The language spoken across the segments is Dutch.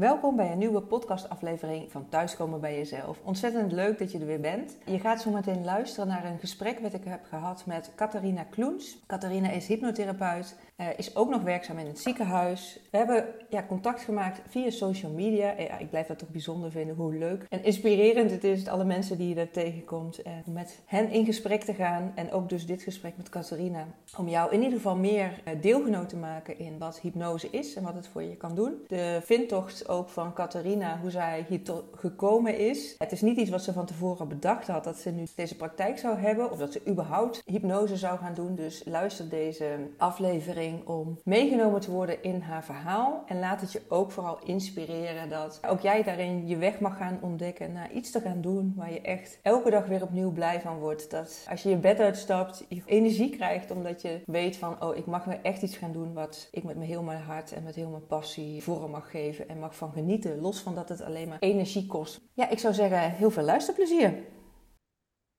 Welkom bij een nieuwe podcastaflevering van Thuiskomen bij Jezelf. Ontzettend leuk dat je er weer bent. Je gaat zo meteen luisteren naar een gesprek wat ik heb gehad met Catharina Kloens. Catharina is hypnotherapeut, uh, is ook nog werkzaam in het ziekenhuis. We hebben ja, contact gemaakt via social media. Ik blijf dat toch bijzonder vinden hoe leuk en inspirerend het is, alle mensen die je daar tegenkomt. En om met hen in gesprek te gaan en ook dus dit gesprek met Catharina. Om jou in ieder geval meer uh, deelgenoot te maken in wat hypnose is en wat het voor je kan doen. De vindtocht ook van Catharina, hoe zij hier gekomen is. Het is niet iets wat ze van tevoren bedacht had, dat ze nu deze praktijk zou hebben. Of dat ze überhaupt hypnose zou gaan doen. Dus luister deze aflevering om meegenomen te worden in haar verhaal. En laat het je ook vooral inspireren dat ook jij daarin je weg mag gaan ontdekken naar iets te gaan doen waar je echt elke dag weer opnieuw blij van wordt. Dat als je je bed uitstapt, je energie krijgt omdat je weet van oh, ik mag weer echt iets gaan doen wat ik met mijn heel mijn hart en met heel mijn passie vorm mag geven en mag van genieten. Los van dat het alleen maar energie kost. Ja, ik zou zeggen, heel veel luisterplezier.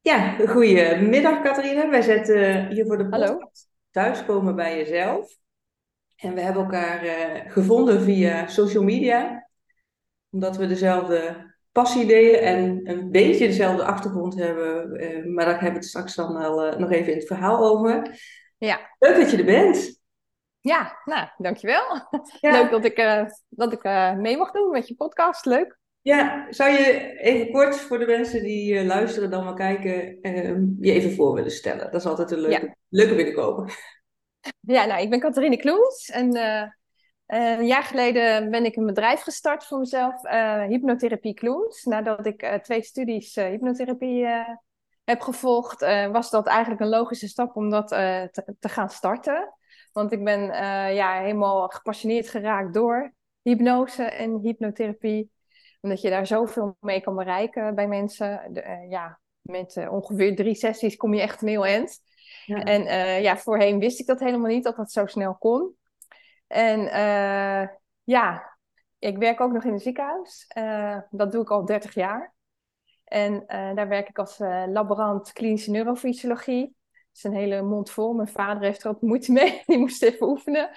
Ja, goedemiddag Catharina. Wij zetten hier voor de podcast Hallo thuiskomen bij jezelf. En we hebben elkaar uh, gevonden via social media, omdat we dezelfde passie delen en een beetje dezelfde achtergrond hebben. Uh, maar daar hebben we het straks dan wel uh, nog even in het verhaal over. Ja. Leuk dat je er bent. Ja, nou, dankjewel. Ja. Leuk dat ik, dat ik mee mag doen met je podcast. Leuk. Ja, zou je even kort voor de mensen die luisteren dan wel kijken, ehm, je even voor willen stellen? Dat is altijd een leuke, leuke binnenkomen. Ja, nou, ik ben Catharine Kloens en uh, een jaar geleden ben ik een bedrijf gestart voor mezelf, Hypnotherapie Kloens. Nadat ik twee studies hypnotherapie heb gevolgd, was dat eigenlijk een logische stap om dat te, te, gaan starten. Want ik ben ja, helemaal gepassioneerd geraakt door hypnose en hypnotherapie. Omdat je daar zoveel mee kan bereiken bij mensen. De, ja, met ongeveer drie sessies kom je echt een heel eind. En uh, ja, voorheen wist ik dat helemaal niet, dat dat zo snel kon. En ja, ik werk ook nog in het ziekenhuis. Dat doe ik al 30 jaar. En daar werk ik als laborant klinische neurofysiologie. Een hele mond vol. Mijn vader heeft er ook moeite mee. Die moest even oefenen.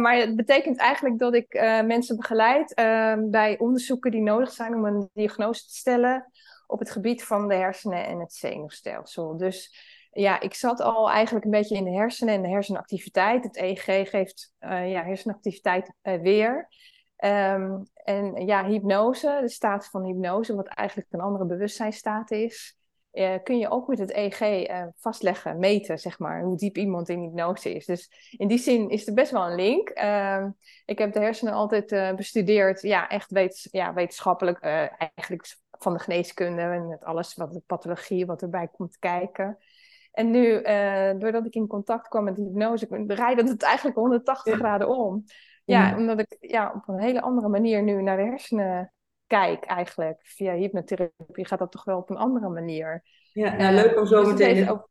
maar het betekent eigenlijk dat ik mensen begeleid bij onderzoeken die nodig zijn om een diagnose te stellen op het gebied van de hersenen en het zenuwstelsel. Dus ja, ik zat al eigenlijk een beetje in de hersenen en de hersenactiviteit. Het EEG geeft ja, hersenactiviteit weer. Um, en ja, hypnose, de staat van hypnose, wat eigenlijk een andere bewustzijnstaat is, uh, kun je ook met het EEG vastleggen, meten, zeg maar, hoe diep iemand in hypnose is. Dus in die zin is er best wel een link. Ehm, ik heb de hersenen altijd bestudeerd, ja, echt wetens ja, wetenschappelijk, eigenlijk van de geneeskunde en met alles wat de pathologie, wat erbij komt kijken. En nu, doordat ik in contact kwam met hypnose, draaide het eigenlijk 180 graden om. Ja, omdat ik ja, op een hele andere manier nu naar de hersenen kijk eigenlijk. Via hypnotherapie gaat dat toch wel op een andere manier. Ja, nou, leuk om zo dus meteen...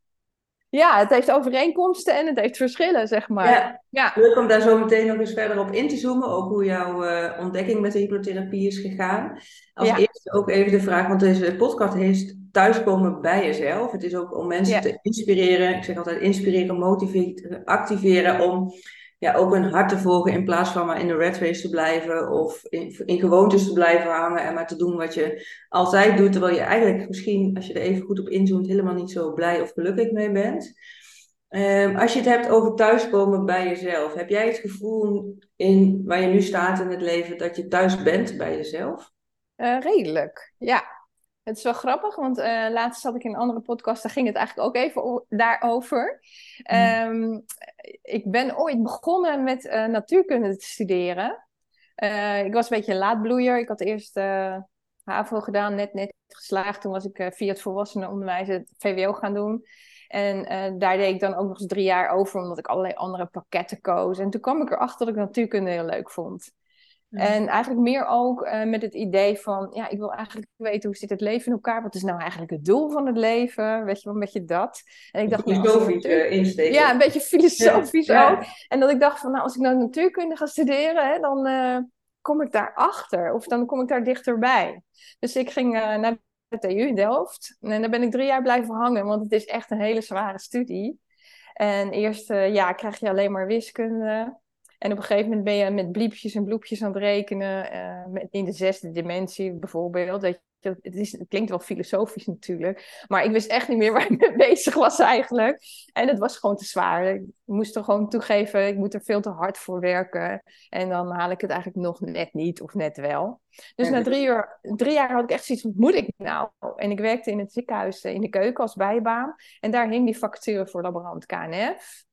Ja, het heeft overeenkomsten en het heeft verschillen, zeg maar. Ja, ja. Leuk om daar zo meteen nog eens verder op in te zoomen. Ook hoe jouw uh, ontdekking met de hypnotherapie is gegaan. Als eerste ook even de vraag, want deze podcast heeft thuiskomen bij jezelf. Het is ook om mensen te inspireren. Ik zeg altijd inspireren, motiveren, activeren om ja, ook hun hart te volgen in plaats van maar in de red race te blijven of in, in gewoontes te blijven hangen en maar te doen wat je altijd doet, terwijl je eigenlijk misschien, als je er even goed op inzoomt, helemaal niet zo blij of gelukkig mee bent. Um, als je het hebt over thuiskomen bij jezelf, heb jij het gevoel in waar je nu staat in het leven dat je thuis bent bij jezelf? Uh, redelijk, ja. Het is wel grappig, want uh, laatst zat ik in een andere podcast, daar ging het eigenlijk ook even daarover. Um, ik ben ooit begonnen met uh, natuurkunde te studeren. Uh, ik was een beetje een laadbloeier. Ik had eerst HAVO gedaan, net, net geslaagd. Toen was ik via het volwassenenonderwijs het VWO gaan doen. En daar deed ik dan ook nog eens drie jaar over, omdat ik allerlei andere pakketten koos. En toen kwam ik erachter dat ik natuurkunde heel leuk vond. En eigenlijk meer ook uh, met het idee van, ja, ik wil eigenlijk weten hoe zit het leven in elkaar? Wat is nou eigenlijk het doel van het leven? Weet je wel, een beetje dat. En ik dacht, filosofisch nou, uh, insteken. Ja, een beetje filosofisch ja. ook. En dat ik dacht van, nou, als ik nou natuurkunde ga studeren, hè, dan uh, kom ik daar achter. Of dan kom ik daar dichterbij. Dus ik ging naar de TU in Delft. En daar ben ik drie jaar blijven hangen, want het is echt een hele zware studie. En eerst ja, krijg je alleen maar wiskunde. En op een gegeven moment ben je met bliepjes en bloepjes aan het rekenen. Uh, in de zesde dimensie bijvoorbeeld. Dat het, is, het klinkt wel filosofisch natuurlijk. Maar ik wist echt niet meer waar ik mee bezig was eigenlijk. En het was gewoon te zwaar. Ik moest er gewoon toegeven, ik moet er veel te hard voor werken. En dan haal ik het eigenlijk nog net niet of net wel. Dus na drie, uur, drie jaar had ik echt zoiets wat moet ik nou? En ik werkte in het ziekenhuis in de keuken als bijbaan. En daar hing die vacature voor laborant KNF.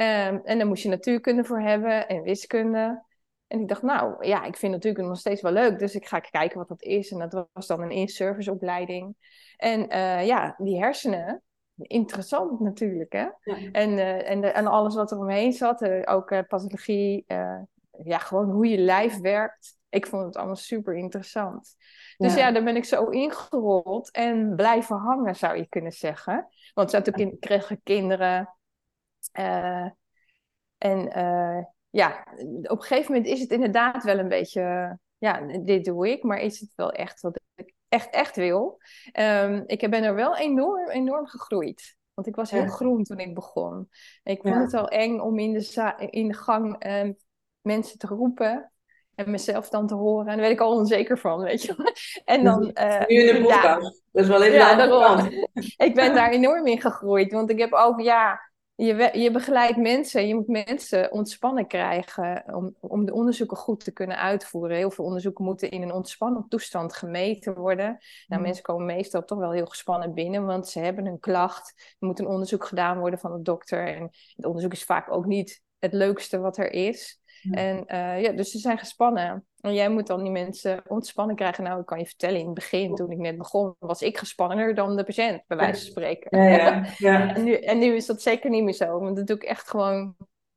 Um, en daar moest je natuurkunde voor hebben en wiskunde. En ik dacht, nou ja, ik vind natuurlijk nog steeds wel leuk. Dus ik ga kijken wat dat is. En dat was dan een in-service opleiding. En uh, ja, die hersenen, interessant natuurlijk. Hè? En, uh, en, de, en alles wat er omheen zat, uh, ook pathologie, ja, gewoon hoe je lijf werkt. Ik vond het allemaal super interessant. Dus ja, daar ben ik zo ingerold en blijven hangen, zou je kunnen zeggen. Want ze natuurlijk kregen kinderen. En ja, op een gegeven moment is het inderdaad wel een beetje, ja, dit doe ik, maar is het wel echt wat ik echt, echt wil. Um, ik ben er wel enorm, enorm gegroeid. Want ik was heel groen toen ik begon. Ik vond het al eng om in de, in de gang um, mensen te roepen en mezelf dan te horen. En daar weet ik al onzeker van, weet je. En dan, uh, nu in de podcast. Ja, dat is wel even ja, daarom. Ik ben daar enorm in gegroeid. Want ik heb ook, ja, je, je begeleidt mensen, je moet mensen ontspannen krijgen om, om de onderzoeken goed te kunnen uitvoeren. Heel veel onderzoeken moeten in een ontspannen toestand gemeten worden. Nou, mm. mensen komen meestal toch wel heel gespannen binnen, want ze hebben een klacht. Er moet een onderzoek gedaan worden van de dokter. En het onderzoek is vaak ook niet het leukste wat er is. En uh, ja, dus ze zijn gespannen. En jij moet dan die mensen ontspannen krijgen. Nou, ik kan je vertellen, in het begin, toen ik net begon, was ik gespannener dan de patiënt, bij wijze van spreken. Ja, ja, ja. en, nu, en nu is dat zeker niet meer zo. Want dat doe ik echt gewoon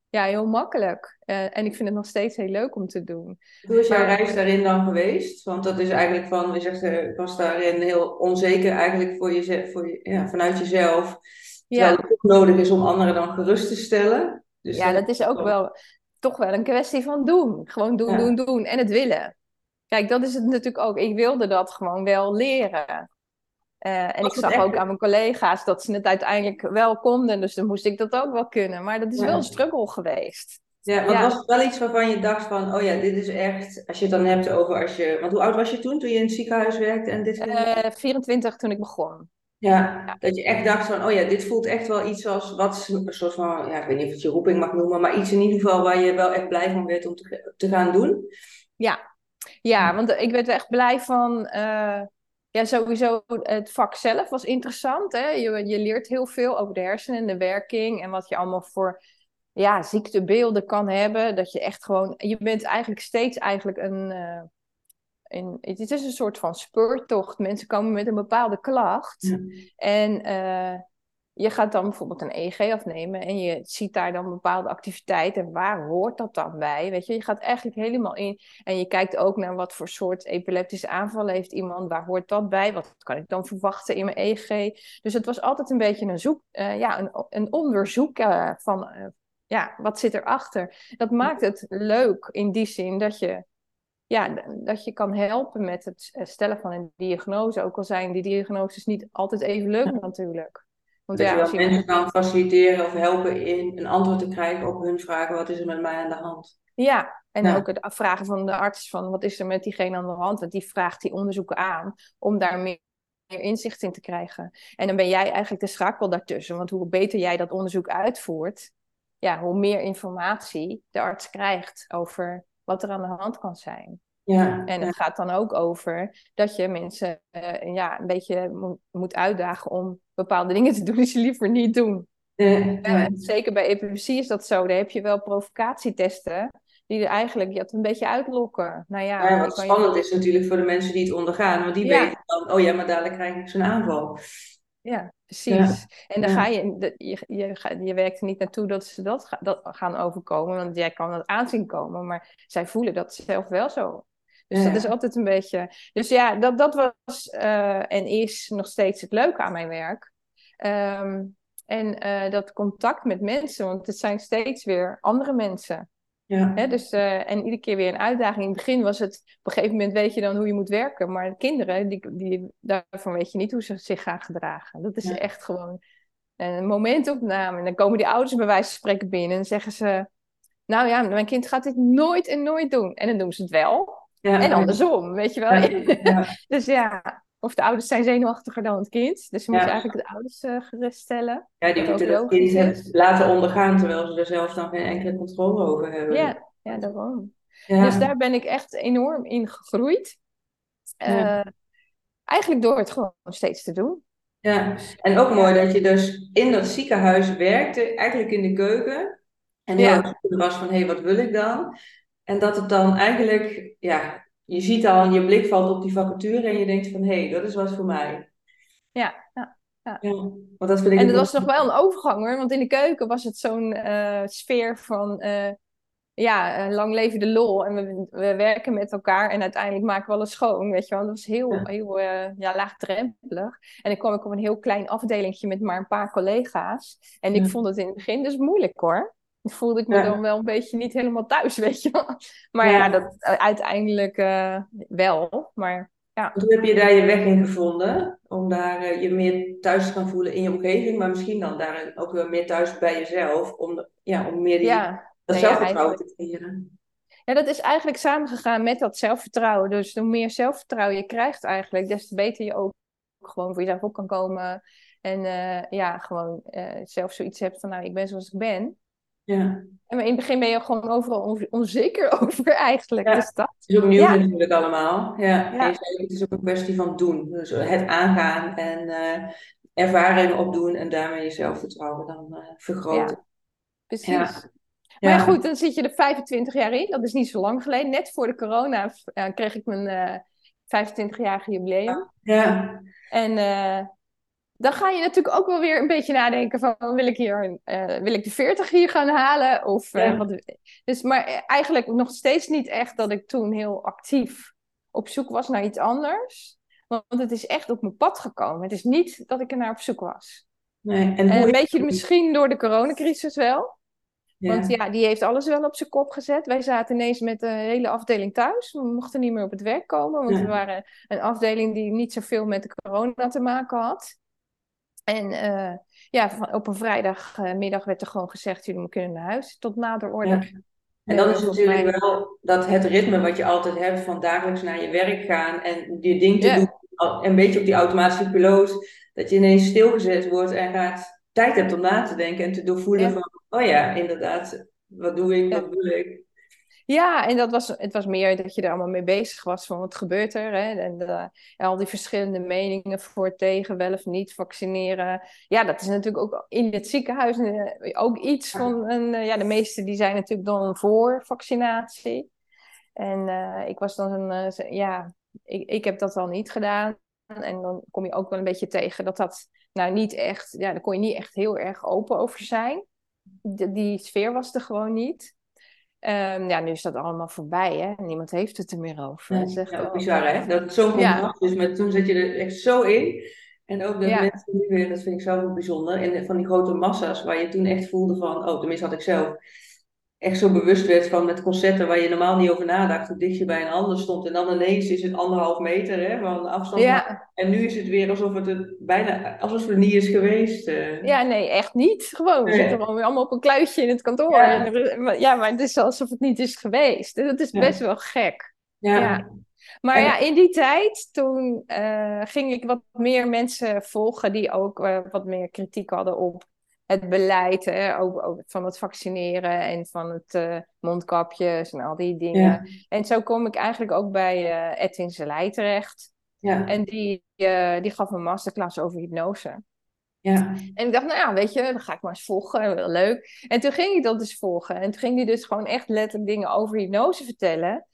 ja, heel makkelijk. Uh, en ik vind het nog steeds heel leuk om te doen. Hoe is jouw reis daarin dan geweest? Want dat is eigenlijk van, je zegt, ik was daarin heel onzeker eigenlijk voor je, voor je, ja, vanuit jezelf. Terwijl het ook nodig is om anderen dan gerust te stellen. Dus ja, dat is ook wel toch wel een kwestie van doen. Gewoon doen, doen, doen. En het willen. Kijk, dat is het natuurlijk ook. Ik wilde dat gewoon wel leren. Uh, en ik zag ook aan mijn collega's dat ze het uiteindelijk wel konden. Dus dan moest ik dat ook wel kunnen. Maar dat is wel een struggle geweest. Ja, want was het wel iets waarvan je dacht van, oh ja, dit is echt, als je het dan hebt over als je, want hoe oud was je toen, toen je in het ziekenhuis werkte en dit? Uh, 24 toen ik begon. Ja, dat je echt dacht van, oh ja, dit voelt echt wel iets als, wat een soort van, ja, ik weet niet of het je roeping mag noemen, maar iets in ieder geval waar je wel echt blij van werd om te, te gaan doen. Ja. ja, want ik werd er echt blij van, uh, ja, sowieso het vak zelf was interessant. Hè? Je, je leert heel veel over de hersenen en de werking en wat je allemaal voor ja, ziektebeelden kan hebben. Dat je echt gewoon, je bent eigenlijk steeds eigenlijk een... Uh, in, het is een soort van speurtocht. Mensen komen met een bepaalde klacht. En uh, je gaat dan bijvoorbeeld een EEG afnemen en je ziet daar dan bepaalde activiteiten. En waar hoort dat dan bij? Weet je, je gaat eigenlijk helemaal in. En je kijkt ook naar wat voor soort epileptische aanval heeft iemand. Waar hoort dat bij? Wat kan ik dan verwachten in mijn EEG? Dus het was altijd een beetje een zoek, uh, ja, een, een onderzoeken van. Uh, ja, wat zit erachter? Dat maakt het leuk in die zin dat je ja, dat je kan helpen met het eh, stellen van een diagnose. Ook al zijn die diagnoses niet altijd even leuk natuurlijk. Want dat ja, je, mensen kan faciliteren of helpen in een antwoord te krijgen op hun vragen. Wat is er met mij aan de hand? Ja, en ook het vragen van de arts van wat is er met diegene aan de hand. Want die vraagt die onderzoeken aan om daar meer meer inzicht in te krijgen. En dan ben jij eigenlijk de schakel daartussen. Want hoe beter jij dat onderzoek uitvoert, ja, hoe meer informatie de arts krijgt over wat er aan de hand kan zijn. Ja, en het gaat dan ook over dat je mensen uh, ja, een beetje moet uitdagen om bepaalde dingen te doen die ze liever niet doen. Ja, uh, zeker bij epilepsie is dat zo. Daar heb je wel provocatietesten die er eigenlijk je een beetje uitlokken. Nou ja, ja wat spannend is natuurlijk voor de mensen die het ondergaan. Want die weten dan, oh ja, maar dadelijk krijg ik zo'n aanval. Ja, precies. En dan ga je, je, je, je werkt er niet naartoe dat ze dat, dat gaan overkomen, want jij kan dat aanzien komen, maar zij voelen dat zelf wel zo. Dus dat is altijd een beetje. Dus ja, dat, dat was uh, en is nog steeds het leuke aan mijn werk. Um, en uh, dat contact met mensen, want het zijn steeds weer andere mensen. Ja. Hè, dus, uh, en iedere keer weer een uitdaging. In het begin was het, op een gegeven moment weet je dan hoe je moet werken. Maar kinderen, die, die, daarvan weet je niet hoe ze zich gaan gedragen. Dat is echt gewoon een momentopname. En dan komen die ouders bij wijze van spreken binnen en zeggen ze... nou ja, mijn kind gaat dit nooit en nooit doen. En dan doen ze het wel. Ja. En andersom, weet je wel. Dus ja, of de ouders zijn zenuwachtiger dan het kind. Dus je moet Ja. eigenlijk de ouders eh, geruststellen. Ja, die moeten dat kind het laten ondergaan, terwijl ze er zelf dan geen enkele controle over hebben. Ja, ja, daarom. Ja. Dus daar ben ik echt enorm in gegroeid. Ja. Eh, eigenlijk door het gewoon steeds te doen. Ja, en ook mooi dat je dus in dat ziekenhuis werkte, eigenlijk in de keuken. En heel Ja. was van, hé, hey, wat wil ik dan? En dat het dan eigenlijk, ja, je ziet al, je blik valt op die vacature en je denkt van, hé, hey, dat is wat voor mij. Ja, ja. Ja, want dat vind ik En het was nog wel een overgang hoor, want in de keuken was het zo'n eh, sfeer van, eh, ja, eh, lang leven de lol. En we, we werken met elkaar en uiteindelijk maken we alles schoon, weet je wel. Dat was heel, Ja. heel ja, laagdrempelig. En dan kwam ik op een heel klein afdelingje met maar een paar collega's. En ik vond het in het begin dus moeilijk hoor. Voelde ik me Ja. dan wel een beetje niet helemaal thuis, weet je wel. Maar Ja. ja, dat eh, uiteindelijk eh, wel. Maar Hoe heb je daar je weg in gevonden? Om daar eh, je meer thuis te gaan voelen in je omgeving, maar misschien dan daar ook wel meer thuis bij jezelf, om, ja, om meer die, ja, dat nee, ja, zelfvertrouwen te creëren. Ja, dat is eigenlijk samengegaan met dat zelfvertrouwen. Dus hoe meer zelfvertrouwen je krijgt eigenlijk, des te beter je ook gewoon voor jezelf op kan komen. En eh, ja, gewoon eh, zelf zoiets hebt van, nou, ik ben zoals ik ben. Ja, En in het begin ben je gewoon overal on- onzeker over eigenlijk. Ja. Dus dat. het is ook nieuw Ja. natuurlijk allemaal. Ja, het is ook een kwestie van doen. Dus het aangaan en eh ervaring opdoen en daarmee je zelfvertrouwen dan eh, vergroten. Precies. Ja. Maar ja, goed, dan zit je er 25 jaar in. Dat is niet zo lang geleden. Net voor de corona eh, kreeg ik mijn eh 25-jarige jubileum. Ja, En eh, dan ga je natuurlijk ook wel weer een beetje nadenken van wil ik hier eh, wil ik de 40 hier gaan halen? Of eh, wat dus maar eigenlijk nog steeds niet echt dat ik toen heel actief op zoek was naar iets anders. Want het is echt op mijn pad gekomen. Het is niet dat ik er naar op zoek was. Nee. En een beetje misschien door de coronacrisis wel? Ja. want ja die heeft alles wel op zijn kop gezet. Wij zaten ineens met de hele afdeling thuis. We mochten niet meer op het werk komen want Ja. we waren een afdeling die niet zoveel met de corona te maken had en eh, ja, op een vrijdagmiddag werd er gewoon gezegd: jullie kunnen naar huis tot nader orde. Ja. En dan Ja, is natuurlijk mij- wel dat het ritme wat je altijd hebt van dagelijks naar je werk gaan en je ding te Ja. doen, een beetje op die automatische piloot, dat je ineens stilgezet wordt en gaat tijd hebt om na te denken en te doorvoelen Ja. van, oh ja, inderdaad, wat doe ik, wat wil ik? Ja, en dat was, het was meer dat je er allemaal mee bezig was van wat gebeurt er. Hè? En, eh, en al die verschillende meningen voor, tegen, wel of niet vaccineren. Ja, dat is natuurlijk ook in het ziekenhuis eh, ook iets van... Een, eh, ja, de meesten die zijn natuurlijk dan voor vaccinatie. En ik was dan een... ja, ik, ik heb dat al niet gedaan. En dan kom je ook wel een beetje tegen dat dat nou niet echt... Ja, daar kon je niet echt heel erg open over zijn. Die sfeer was er gewoon niet. Ehm, ja, nu is dat allemaal voorbij, hè? Niemand heeft het er meer over. Echt ja, al- bizar hè, dat het zo'n Ja. contrast is, maar toen zat je er echt zo in. En ook dat Ja. mensen nu weer, dat vind ik zelf ook bijzonder, en van die grote massa's waar je toen echt voelde van, oh, tenminste had ik zelf, echt zo bewust werd van met concerten waar je normaal niet over nadacht, hoe dicht je bij een ander stond. En dan ineens is het anderhalf meter hè, van afstand. Ja, En nu is het weer alsof het bijna, alsof het er niet is geweest. eh. ja, nee, echt niet. Gewoon, we Nee. zitten gewoon weer allemaal op een kluitje in het kantoor. Ja. En maar- ja, maar het is alsof het niet is geweest. Dat is Ja. best wel gek. ja. Maar En- ja, in die tijd, toen eh, ging ik wat meer mensen volgen die ook eh, wat meer kritiek hadden op het beleid hè, ook, ook van het vaccineren en van het eh, mondkapjes en al die dingen. Ja. En zo kom ik eigenlijk ook bij eh Edwin Zelij terecht. Ja. En die, eh, die gaf een masterclass over hypnose. Ja. En ik dacht, nou ja, weet je, dan ga ik maar eens volgen. Wel leuk. En toen ging ik dat dus volgen. En toen ging hij dus gewoon echt letterlijk dingen over hypnose vertellen.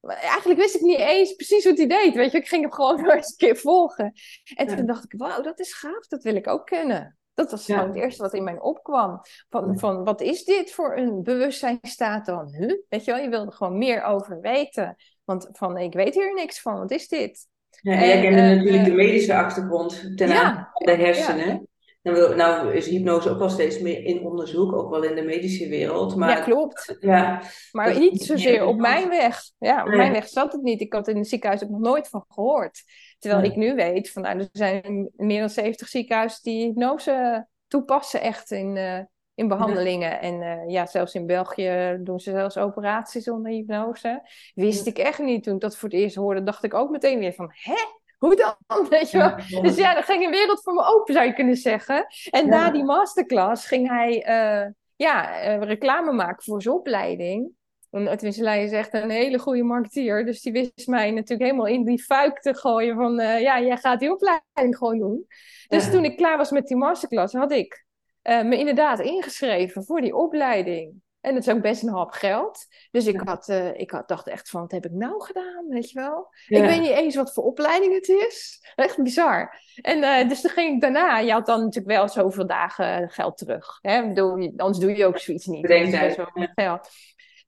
Maar eigenlijk wist ik niet eens precies wat hij deed. Weet je, ik ging hem gewoon maar eens een keer volgen. En toen Ja. dacht ik, wauw, dat is gaaf. Dat wil ik ook kunnen. Dat was Ja. gewoon het eerste wat in mij opkwam. Van, van wat is dit voor een bewustzijnstaat dan? Huh? Weet je wel, je wilde gewoon meer over weten. Want van, ik weet hier niks van. Wat is dit? Ja, en jij En, kende eh, natuurlijk de eh, medische achtergrond ten Ja. aanzien van de hersenen. Nou, nou is hypnose ook wel steeds meer in onderzoek, ook wel in de medische wereld. Maar ja, klopt. ja, Maar niet zozeer op mijn weg. Ja, op mijn weg zat het niet. Ik had in het ziekenhuis ook nog nooit van gehoord. Terwijl ik nu weet, van, nou, er zijn meer dan 70 ziekenhuizen die hypnose toepassen echt in, eh, in behandelingen. En uh, ja, zelfs in België doen ze zelfs operaties onder hypnose. Wist ik echt niet. Toen ik dat voor het eerst hoorde, dacht ik ook meteen weer van, hè? Hoe dan? Weet je wel? Dus ja, dan ging een wereld voor me open, zou je kunnen zeggen. En na die masterclass ging hij uh, ja, reclame maken voor zijn opleiding. Tenminste, Leijen is echt een hele goede marketeer. Dus die wist mij natuurlijk helemaal in die fuik te gooien van... Uh, ja, jij gaat die opleiding gewoon doen. Dus toen ik klaar was met die masterclass, had ik uh, me inderdaad ingeschreven voor die opleiding. En dat is ook best een hoop geld. Dus ik, had, uh, ik had, dacht echt van, wat heb ik nou gedaan? Weet je wel? Ja. Ik weet niet eens wat voor opleiding het is. Echt bizar. En uh, dus toen ging ik daarna, je had dan natuurlijk wel zoveel dagen geld terug. Hè? Bedoel, anders doe je ook zoiets niet. Bedenk jij. Geld.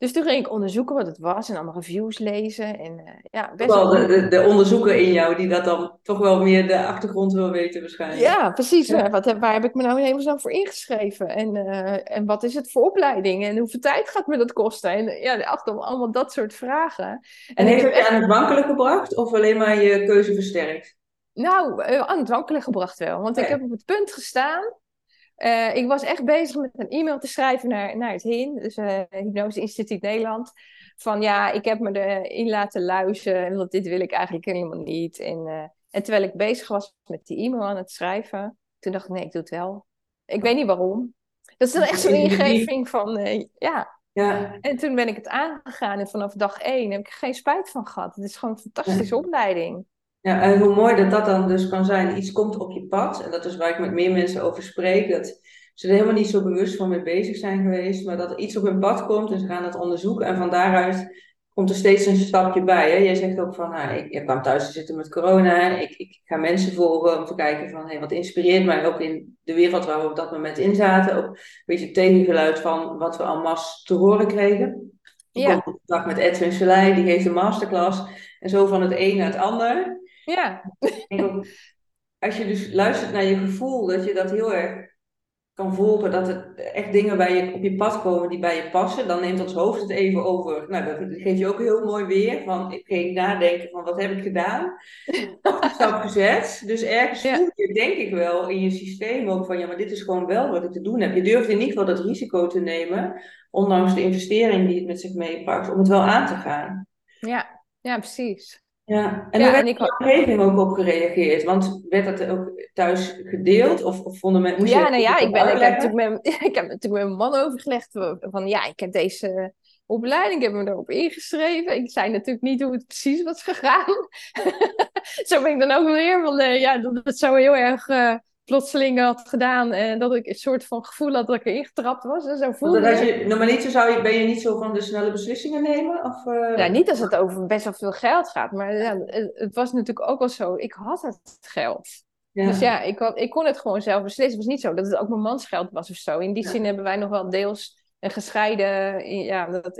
Dus toen ging ik onderzoeken wat het was en allemaal reviews lezen. En uh, ja, best wel de, de, de, onderzoeker in jou die dat dan toch wel meer de achtergrond wil weten waarschijnlijk. Ja, precies. Ja. Wat, waar heb ik me nou helemaal voor ingeschreven? En, uh, en wat is het voor opleiding? En hoeveel tijd gaat me dat kosten? En ja, achter allemaal dat soort vragen. En, en heeft het je aan het wankelen gebracht of alleen maar je keuze versterkt? Nou, aan het wankelen gebracht wel. Want ik heb op het punt gestaan uh, ik was echt bezig met een e-mail te schrijven naar, naar het HIN, dus uh, Hypnose Instituut Nederland. Van ja, ik heb me erin laten luisteren, want dit wil ik eigenlijk helemaal niet. En, uh, en terwijl ik bezig was met die e-mail aan het schrijven, toen dacht ik nee, ik doe het wel. Ik weet niet waarom. Dat is dan echt zo'n ingeving van ja. ja. En toen ben ik het aangegaan en vanaf dag één heb ik er geen spijt van gehad. Het is gewoon een fantastische opleiding. Ja, en hoe mooi dat dat dan dus kan zijn. Iets komt op je pad. En dat is waar ik met meer mensen over spreek. Dat ze er helemaal niet zo bewust van mee bezig zijn geweest. Maar dat er iets op hun pad komt en ze gaan het onderzoeken. En van daaruit komt er steeds een stapje bij. Hè? Jij zegt ook van, nou, ik, ik kwam thuis te zitten met corona. Ik, ik ga mensen volgen om te kijken van, hey, wat inspireert mij ook in de wereld waar we op dat moment in zaten. Ook een beetje tegengeluid van wat we al mas te horen kregen. Ik Ja. op dag met Edwin Selei, die geeft een masterclass. En zo van het een naar het ander. Ja, Ik denk ook, als je dus luistert naar je gevoel, dat je dat heel erg kan volgen, dat het echt dingen bij je, op je pad komen die bij je passen, dan neemt ons hoofd het even over. Nou, dat geeft je ook heel mooi weer, van ik ging nadenken van wat heb ik gedaan? Stap gezet. Dus ergens Ja. voel je denk ik wel in je systeem ook van ja, maar dit is gewoon wel wat ik te doen heb. Je durft in ieder geval dat risico te nemen, ondanks de investering die het met zich meebracht, om het wel aan te gaan. ja, ja, precies. Ja, en Ja, hoe werd en ik de omgeving ook op gereageerd? Want werd dat ook thuis gedeeld? Of, of vonden mensen... moest Ja, nou ja, ik, ben, ik, heb natuurlijk met, ik heb natuurlijk met mijn man overgelegd van ja, ik heb deze opleiding, ik heb me erop ingeschreven. Ik zei natuurlijk niet hoe het precies was gegaan. zo ben ik dan ook weer, want eh, ja, dat het zo heel erg eh, plotseling had gedaan en dat ik een soort van gevoel had dat ik erin getrapt was. En zo voelde dat als je, normaliter zou je, ben je niet zo van de snelle beslissingen nemen? Of, eh, Ja, niet als het over best wel veel geld gaat, maar ja, het, het was natuurlijk ook wel zo, ik had het geld. ja. Dus ja, ik, had, ik kon het gewoon zelf beslissen. Het was niet zo dat het ook mijn mans geld was of zo. In die Ja. zin hebben wij nog wel deels een gescheiden... Ja, dat,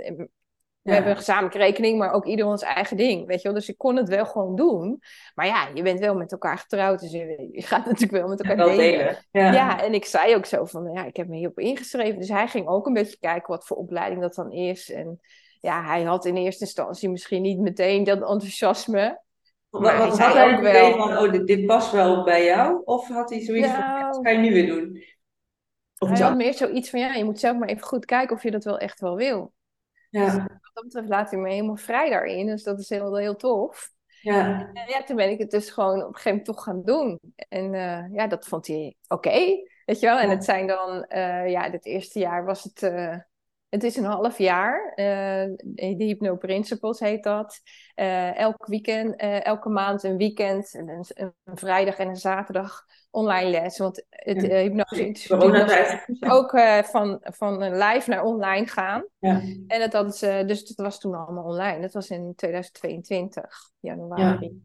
we Ja. hebben een gezamenlijke rekening, maar ook ieder ons eigen ding. Weet je wel? Dus ik kon het wel gewoon doen. Maar ja, je bent wel met elkaar getrouwd. Dus je, je gaat natuurlijk wel met elkaar wel delen. delen. Ja. Ja, en ik zei ook zo van, ja, ik heb me hierop ingeschreven. Dus hij ging ook een beetje kijken wat voor opleiding dat dan is. En ja, hij had in eerste instantie misschien niet meteen dat enthousiasme. Wat, Maar hij wat zei had hij ook wel- van, oh, dit, past wel bij jou? Of had hij zoiets van, Nou, ja, dat ga je nu weer doen? Of Hij had meer zoiets van, ja, je moet zelf maar even goed kijken of je dat wel echt wel wil. Ja, Wat dat betreft laat hij me helemaal vrij daarin, dus dat is heel, heel tof. ja. En ja, toen ben ik het dus gewoon op een gegeven moment toch gaan doen. En eh, ja, dat vond hij oké, weet je wel. En het zijn dan, eh, ja, het eerste jaar was het, eh, het is een half jaar. de Hypno Principles heet dat. Elk weekend, elke maand een weekend, een, een vrijdag en een zaterdag online les. Want het Ja. eh, Hypnose Instituut was Coronatijd. ook eh, van, van live naar online gaan. Ja. En dat hadden ze, dus dat was toen allemaal online. Dat was in 2022, januari.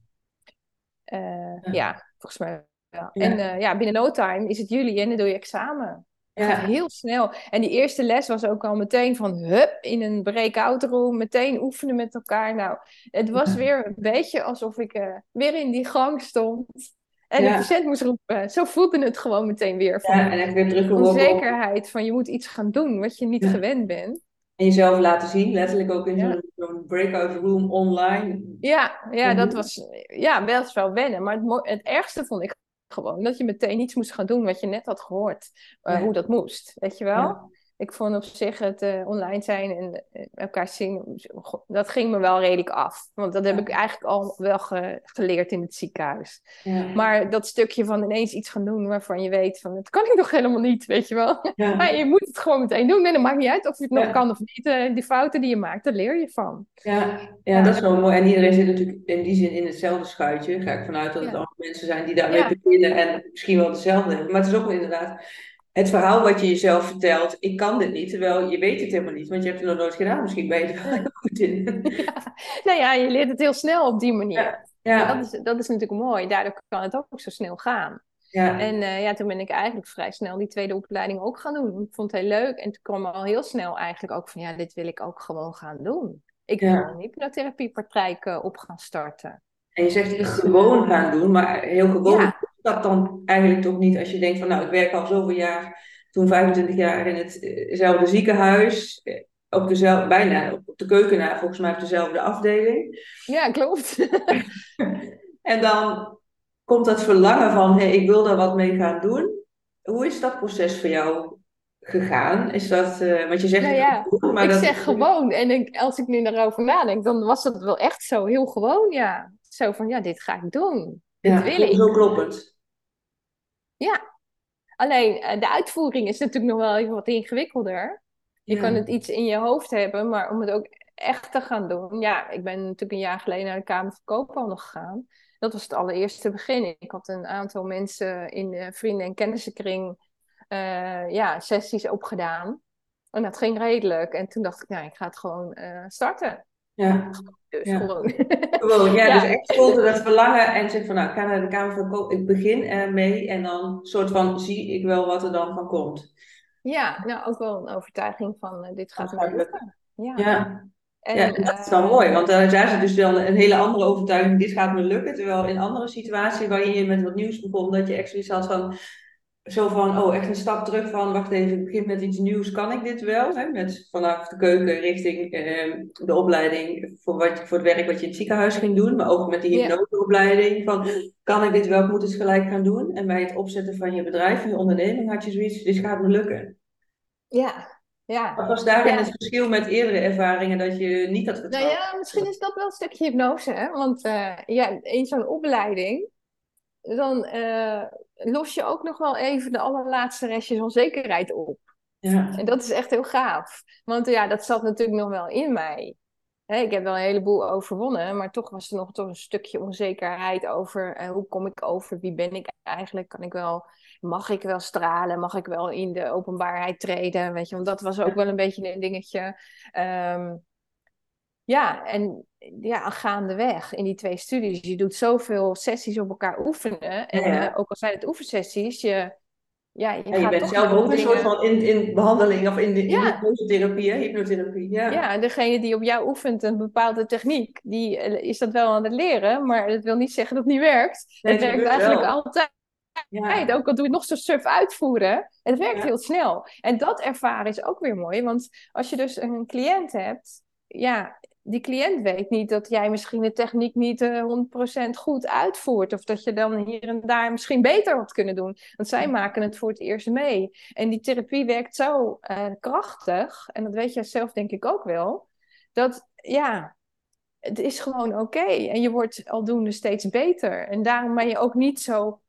Ja, Ja. ja volgens mij wel. Ja. En eh, ja, binnen no time is het juli en dan doe je examen. Het Ja. gaat heel snel. En die eerste les was ook al meteen van hup, in een breakout room, meteen oefenen met elkaar. Nou, het was weer een beetje alsof ik eh, weer in die gang stond. En Ja. de patiënt moest roepen. Zo voelde het gewoon meteen weer. Van Ja, en echt weer onzekerheid van je moet iets gaan doen wat je niet Ja. gewend bent. En jezelf laten zien, letterlijk ook in zo'n breakout room online. Ja, ja Mhm. dat was ja, best wel wennen. Maar het, het ergste vond ik gewoon dat je meteen iets moest gaan doen wat je net had gehoord, uh, hoe dat moest. Weet je wel? Ik vond op zich het uh, online zijn en uh, elkaar zien, dat ging me wel redelijk af. Want dat heb ik eigenlijk al wel ge geleerd in het ziekenhuis. Ja. Maar dat stukje van ineens iets gaan doen waarvan je weet van, dat kan ik nog helemaal niet, weet je wel. Ja. maar je moet het gewoon meteen doen en dan maakt niet uit of je het nog kan of niet. Uh, die fouten die je maakt, daar leer je van. Ja. ja, dat is wel mooi. En iedereen zit natuurlijk in die zin in hetzelfde schuitje. Ga ik vanuit dat het allemaal mensen zijn die daarmee beginnen en misschien wel hebben. Maar het is ook inderdaad het verhaal wat je jezelf vertelt, ik kan dit niet, terwijl je weet het helemaal niet, want je hebt het nog nooit gedaan. Misschien ben je er wel heel goed in. Ja. Nou ja, je leert het heel snel op die manier. Ja. Dat, is, dat is natuurlijk mooi. Daardoor kan het ook zo snel gaan. Ja. En uh, ja, toen ben ik eigenlijk vrij snel die tweede opleiding ook gaan doen. Ik vond het heel leuk. En toen kwam al heel snel eigenlijk ook van, ja, dit wil ik ook gewoon gaan doen. Ik wil een hypnotherapiepraktijk uh, op gaan starten. En je zegt gewoon gaan doen, maar heel gewoon dat dan eigenlijk toch niet als je denkt van nou, ik werk al zoveel jaar, toen 25 jaar in hetzelfde ziekenhuis, eh, op dezelfde, bijna op de keuken volgens mij op dezelfde afdeling. Ja, klopt. en dan komt dat verlangen van, hé, hey, ik wil daar wat mee gaan doen. Hoe is dat proces voor jou gegaan? Is dat, uh, want je zegt... Nou ja, maar ik zeg gewoon. En ik, als ik nu daarover nadenk, dan was dat wel echt zo heel gewoon, ja. Zo van, ja, dit ga ik doen. Dit ja, wil ik. Zo kloppend. Ja, alleen eh, de uitvoering is natuurlijk nog wel even wat ingewikkelder. Je kan het iets in je hoofd hebben, maar om het ook echt te gaan doen. Ja, ik ben natuurlijk een jaar geleden naar de Kamer van Koophandel gegaan. Dat was het allereerste begin. Ik had een aantal mensen in de vrienden- en kennissenkring uh, ja, sessies opgedaan. En dat ging redelijk. En toen dacht ik, nou, ik ga het gewoon uh, starten. Ja. Dus ja. gewoon. gewoon. Ja, dus echt voelde dat verlangen en zeg van nou, ik ga naar de Kamer van Koop, ik begin ermee en dan soort van zie ik wel wat er dan van komt. Ja, nou ook wel een overtuiging van uh, dit gaat me lukken. Ja. ja. En, ja, dat is dan uh, mooi, want daar zijn ze dus wel een hele andere overtuiging, dit gaat me lukken. Terwijl in andere situaties waarin je met wat nieuws begon, dat je echt zoiets had van, zo van, oh, echt een stap terug van, wacht even, ik begin met iets nieuws, kan ik dit wel? Hè? Met vanaf de keuken richting eh, de opleiding voor, wat, voor het werk wat je in het ziekenhuis ging doen, maar ook met die hypnoseopleiding van, kan ik dit wel, ik moet het gelijk gaan doen? En bij het opzetten van je bedrijf, je onderneming, had je zoiets, dit gaat me lukken. Ja, ja. Wat was daarin het verschil met eerdere ervaringen dat je niet had vertrouwd? Nou ja, misschien is dat wel een stukje hypnose, hè? Want uh, ja, in zo'n opleiding, dan... Uh, los je ook nog wel even de allerlaatste restjes onzekerheid op. Ja. En dat is echt heel gaaf. Want ja, dat zat natuurlijk nog wel in mij. ik heb wel een heleboel overwonnen, maar toch was er nog toch een stukje onzekerheid over eh, hoe kom ik over, wie ben ik eigenlijk, kan ik wel, mag ik wel stralen, mag ik wel in de openbaarheid treden, weet je, want dat was ook wel een beetje een dingetje. Um, ja, en ja, gaandeweg in die twee studies. Je doet zoveel sessies op elkaar oefenen. En ja. uh, ook al zijn het oefensessies, je, ja, je, bent zelf ook een soort van in, in behandeling of in de, ja. hypnotherapie, hypnotherapie. Ja. ja, degene die op jou oefent een bepaalde techniek, die uh, is dat wel aan het leren, maar dat wil niet zeggen dat het niet werkt. Nee, het werkt eigenlijk wel. altijd. Ja. Ook al doe je nog zo surf uitvoeren, het werkt heel snel. En dat ervaren is ook weer mooi, want als je dus een cliënt hebt, ja, die cliënt weet niet dat jij misschien de techniek niet uh, eh, 100% goed uitvoert. Of dat je dan hier en daar misschien beter had kunnen doen. Want zij maken het voor het eerst mee. En die therapie werkt zo uh, krachtig, en dat weet jij zelf denk ik ook wel, dat ja, het is gewoon oké. En je wordt aldoende steeds beter. En daarom ben je ook niet zo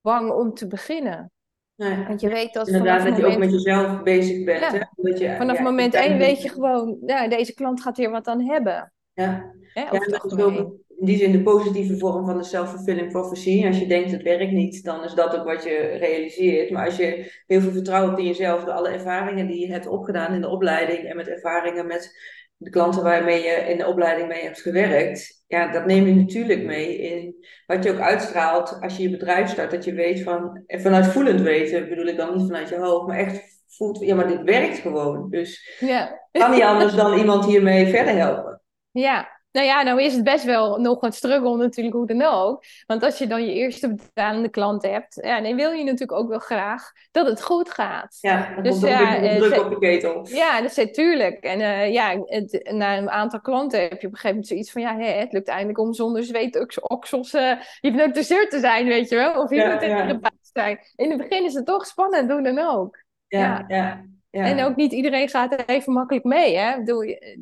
bang om te beginnen. Nee. Want je weet dat Inderdaad, dat je ook met jezelf bezig bent. Ja. Hè? Je, vanaf ja, moment één weet je gewoon, ja, deze klant gaat hier wat aan hebben. Ja, hè? ja dat is ook in die zin de positieve vorm van de self-fulfilling prophecy. Als je denkt het werkt niet, dan is dat ook wat je realiseert. Maar als je heel veel vertrouwen hebt in jezelf, door alle ervaringen die je hebt opgedaan in de opleiding en met ervaringen met de klanten waarmee je in de opleiding mee hebt gewerkt, ja, dat neem je natuurlijk mee in wat je ook uitstraalt als je je bedrijf start. Dat je weet van, en vanuit voelend weten, bedoel ik dan niet vanuit je hoofd, maar echt voelt, ja, maar dit werkt gewoon. Dus ja. kan niet anders dan iemand hiermee verder helpen. Ja, Nou ja, nou is het best wel nog een struggle natuurlijk, hoe dan ook. Want als je dan je eerste betalende klant hebt, ja, dan wil je natuurlijk ook wel graag dat het goed gaat. Ja, dus, komt ja, een druk op de ketel. Ja, dat is natuurlijk. En uh, ja, het, na een aantal klanten heb je op een gegeven moment zoiets van, ja, hè, het lukt eindelijk om zonder zweetoksels uh, hypnotiseur te zijn, weet je wel. Of hypnotiseur te zijn. In het begin is het toch spannend, doen dan ook. ja. ja. Ja. En ook niet iedereen gaat even makkelijk mee. Hè?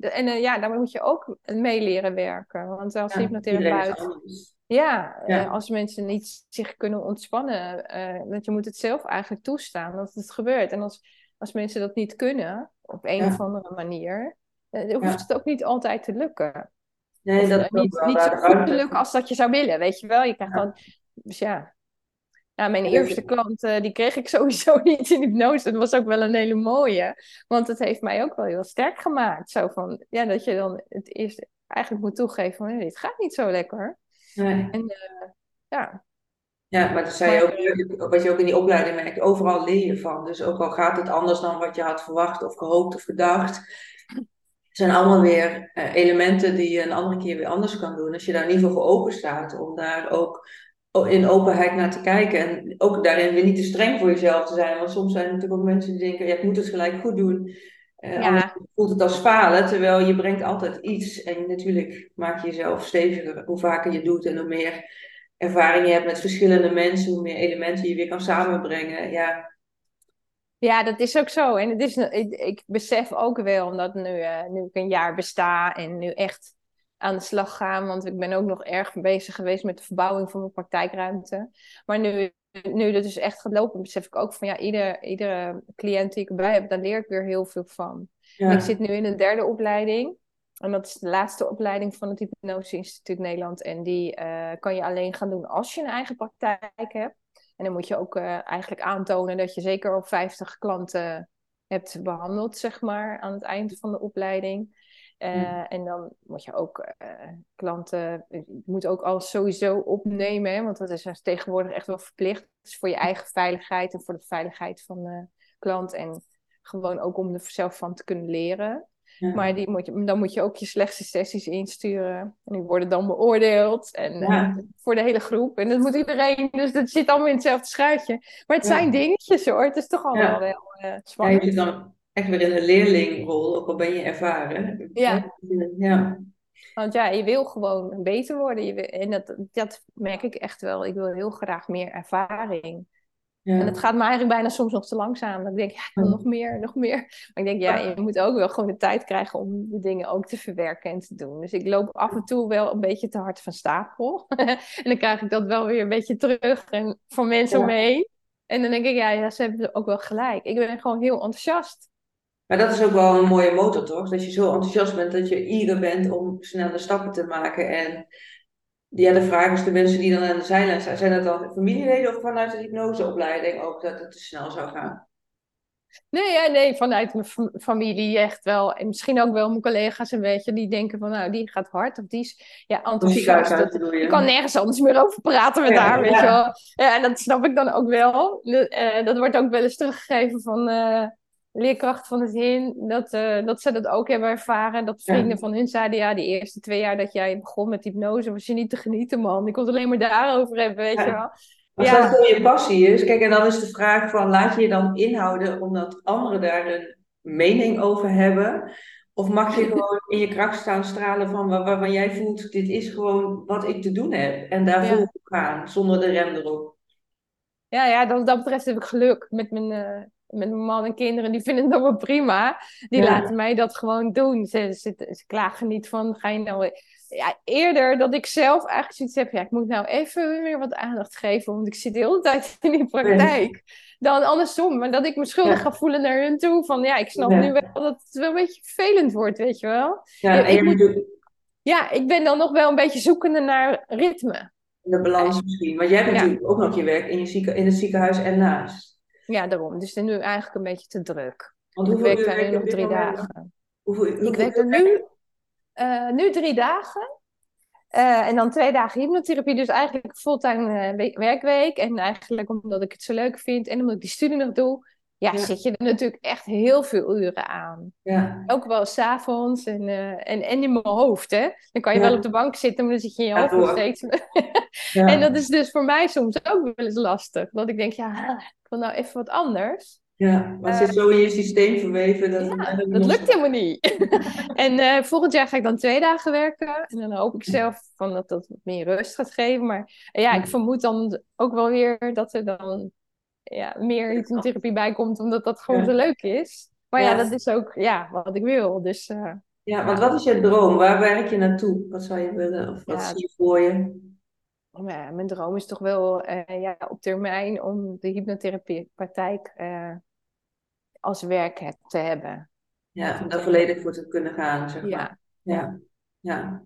En uh, ja, daar moet je ook mee leren werken. Want als ja, hypnotherapeut. Ja, ja. Uh, als mensen niet zich kunnen ontspannen. Uh, want je moet het zelf eigenlijk toestaan dat het gebeurt. En als, als mensen dat niet kunnen, op een of andere manier, dan hoeft het ook niet altijd te lukken. Nee, of, dat niet, niet zo goed te lukken als dat je zou willen, weet je wel. Je krijgt dan. Dus ja, nou, mijn eerste klant, uh, die kreeg ik sowieso niet in hypnose. Dat was ook wel een hele mooie. Want het heeft mij ook wel heel sterk gemaakt. Zo van, ja, dat je dan het eerst eigenlijk moet toegeven van, dit gaat niet zo lekker. Nee. En uh, ja. Ja, maar dat zei je ook, wat je ook in die opleiding merkt, overal leer je van. Dus ook al gaat het anders dan wat je had verwacht of gehoopt of gedacht, zijn allemaal weer uh, elementen die je een andere keer weer anders kan doen. Als je daar in ieder geval voor open staat om daar ook in openheid naar te kijken. En ook daarin weer niet te streng voor jezelf te zijn. Want soms zijn er natuurlijk ook mensen die denken, ja, ik moet het gelijk goed doen. Uh, ja. voelt het als falen, terwijl je brengt altijd iets. En natuurlijk maak je jezelf steviger hoe vaker je doet en hoe meer ervaring je hebt met verschillende mensen, hoe meer elementen je weer kan samenbrengen. Ja, ja, dat is ook zo. En het is, ik, ik besef ook wel, omdat nu, uh, nu ik een jaar besta en nu echt aan de slag gaan. Want ik ben ook nog erg bezig geweest met de verbouwing van mijn praktijkruimte. Maar nu, nu dat dus echt gaat lopen, besef ik ook van ja, ieder, iedere cliënt die ik erbij heb, daar leer ik weer heel veel van. Ik zit nu in een derde opleiding. En dat is de laatste opleiding van het Hypnose Instituut Nederland. En die uh, kan je alleen gaan doen als je een eigen praktijk hebt. En dan moet je ook uh, eigenlijk aantonen dat je zeker op 50 klanten hebt behandeld, zeg maar, aan het eind van de opleiding. Uh, En dan moet je ook uh, klanten, je moet ook alles sowieso opnemen, hè, want dat is tegenwoordig echt wel verplicht. Dus voor je eigen veiligheid en voor de veiligheid van de klant en gewoon ook om er zelf van te kunnen leren. Ja. Maar die moet je, dan moet je ook je slechtste sessies insturen. En die worden dan beoordeeld. En ja. uh, voor de hele groep. En dat moet iedereen. Dus dat zit allemaal in hetzelfde schuitje. Maar het zijn dingetjes hoor. Het is toch allemaal wel uh, spannend. Dan echt weer in een leerlingrol, ook al ben je ervaren. Ja. ja. Want ja, je wil gewoon beter worden. Je wil, en dat, dat merk ik echt wel. Ik wil heel graag meer ervaring. Ja. En het gaat me eigenlijk bijna soms nog te langzaam. Dan denk ik, ja, ik wil nog meer, nog meer. Maar ik denk, ja, je moet ook wel gewoon de tijd krijgen om de dingen ook te verwerken en te doen. Dus ik loop af en toe wel een beetje te hard van stapel. en dan krijg ik dat wel weer een beetje terug en van mensen mee. En dan denk ik, ja, ja, ze hebben ook wel gelijk. Ik ben gewoon heel enthousiast. Maar dat is ook wel een mooie motor, toch? Dat je zo enthousiast bent dat je eager bent om snelle stappen te maken. En ja, de vraag is de mensen die dan aan de zijlijn zijn, zijn dat dan familieleden of vanuit de hypnoseopleiding ook dat het te snel zou gaan? Nee, ja, nee, vanuit mijn familie echt wel. En misschien ook wel mijn collega's een beetje. Die denken van, nou, die gaat hard. Of die is ja, enthousiast. Dat, je kan nergens anders meer over praten met haar, weet je wel. Ja, en dat snap ik dan ook wel. Uh, dat wordt ook wel eens teruggegeven van... Uh, leerkracht van het HIN, dat, uh, dat ze dat ook hebben ervaren. Dat vrienden van hun zeiden, ja, die eerste twee jaar dat jij begon met hypnose, was je niet te genieten, man. Ik kon het alleen maar daarover hebben, weet je wel. Als ja. dat je passie is, kijk, en dan is de vraag van, laat je je dan inhouden omdat anderen daar een mening over hebben? Of mag je gewoon in je kracht staan stralen van waar, waarvan jij voelt, dit is gewoon wat ik te doen heb. En daar ja. gaan, zonder de rem erop. Ja, ja, dat, dat betreft heb ik geluk met mijn, uh, met mijn man en kinderen, die vinden het wel prima. Die laten mij dat gewoon doen. Ze, ze, ze, klagen niet van, ga je nou... Ja, eerder dat ik zelf eigenlijk zoiets heb, ja, ik moet nou even weer wat aandacht geven, want ik zit de hele tijd in die praktijk. Dan andersom, maar dat ik me schuldig ga voelen naar hun toe, van ja, ik snap nu wel dat het wel een beetje vervelend wordt, weet je wel. Ja, ik, moet, ja, ik ben dan nog wel een beetje zoekende naar ritme. De balans misschien, want jij hebt natuurlijk ook nog je werk in, je zieke, in het ziekenhuis en naast. Ja, daarom. Dus het is nu eigenlijk een beetje te druk. Want ik werk daar nu nog drie dagen. Hoeveel, ik werk er nu, uh, nu drie dagen. Uh, en dan twee dagen hypnotherapie. Dus eigenlijk fulltime uh, werkweek. En eigenlijk omdat ik het zo leuk vind en omdat ik die studie nog doe, ja, zit je er natuurlijk echt heel veel uren aan. Ja. Ook wel s'avonds en, uh, en, en in mijn hoofd. Hè? Dan kan je wel op de bank zitten, maar dan zit je in je hoofd nog steeds. en dat is dus voor mij soms ook wel eens lastig. Dat ik denk, ja, ik wil nou even wat anders. Ja, maar het zit zo in je systeem verweven. Dat, ja, dat lukt helemaal niet. en uh, volgend jaar ga ik dan twee dagen werken. En dan hoop ik zelf van dat dat meer rust gaat geven. Maar ja, ik vermoed dan ook wel weer dat er dan ja, meer hypnotherapie bij komt, omdat dat gewoon zo leuk is. Maar ja, dat is ook ja, wat ik wil. Dus, uh, ja, want wat is je droom? Waar werk je naartoe? Wat zou je willen? Of wat zie je voor je? Oh, ja, mijn droom is toch wel uh, ja, op termijn om de hypnotherapiepraktijk uh, als werk te hebben. Ja, om daar volledig voor te kunnen gaan, zeg maar. Ja. ja. ja.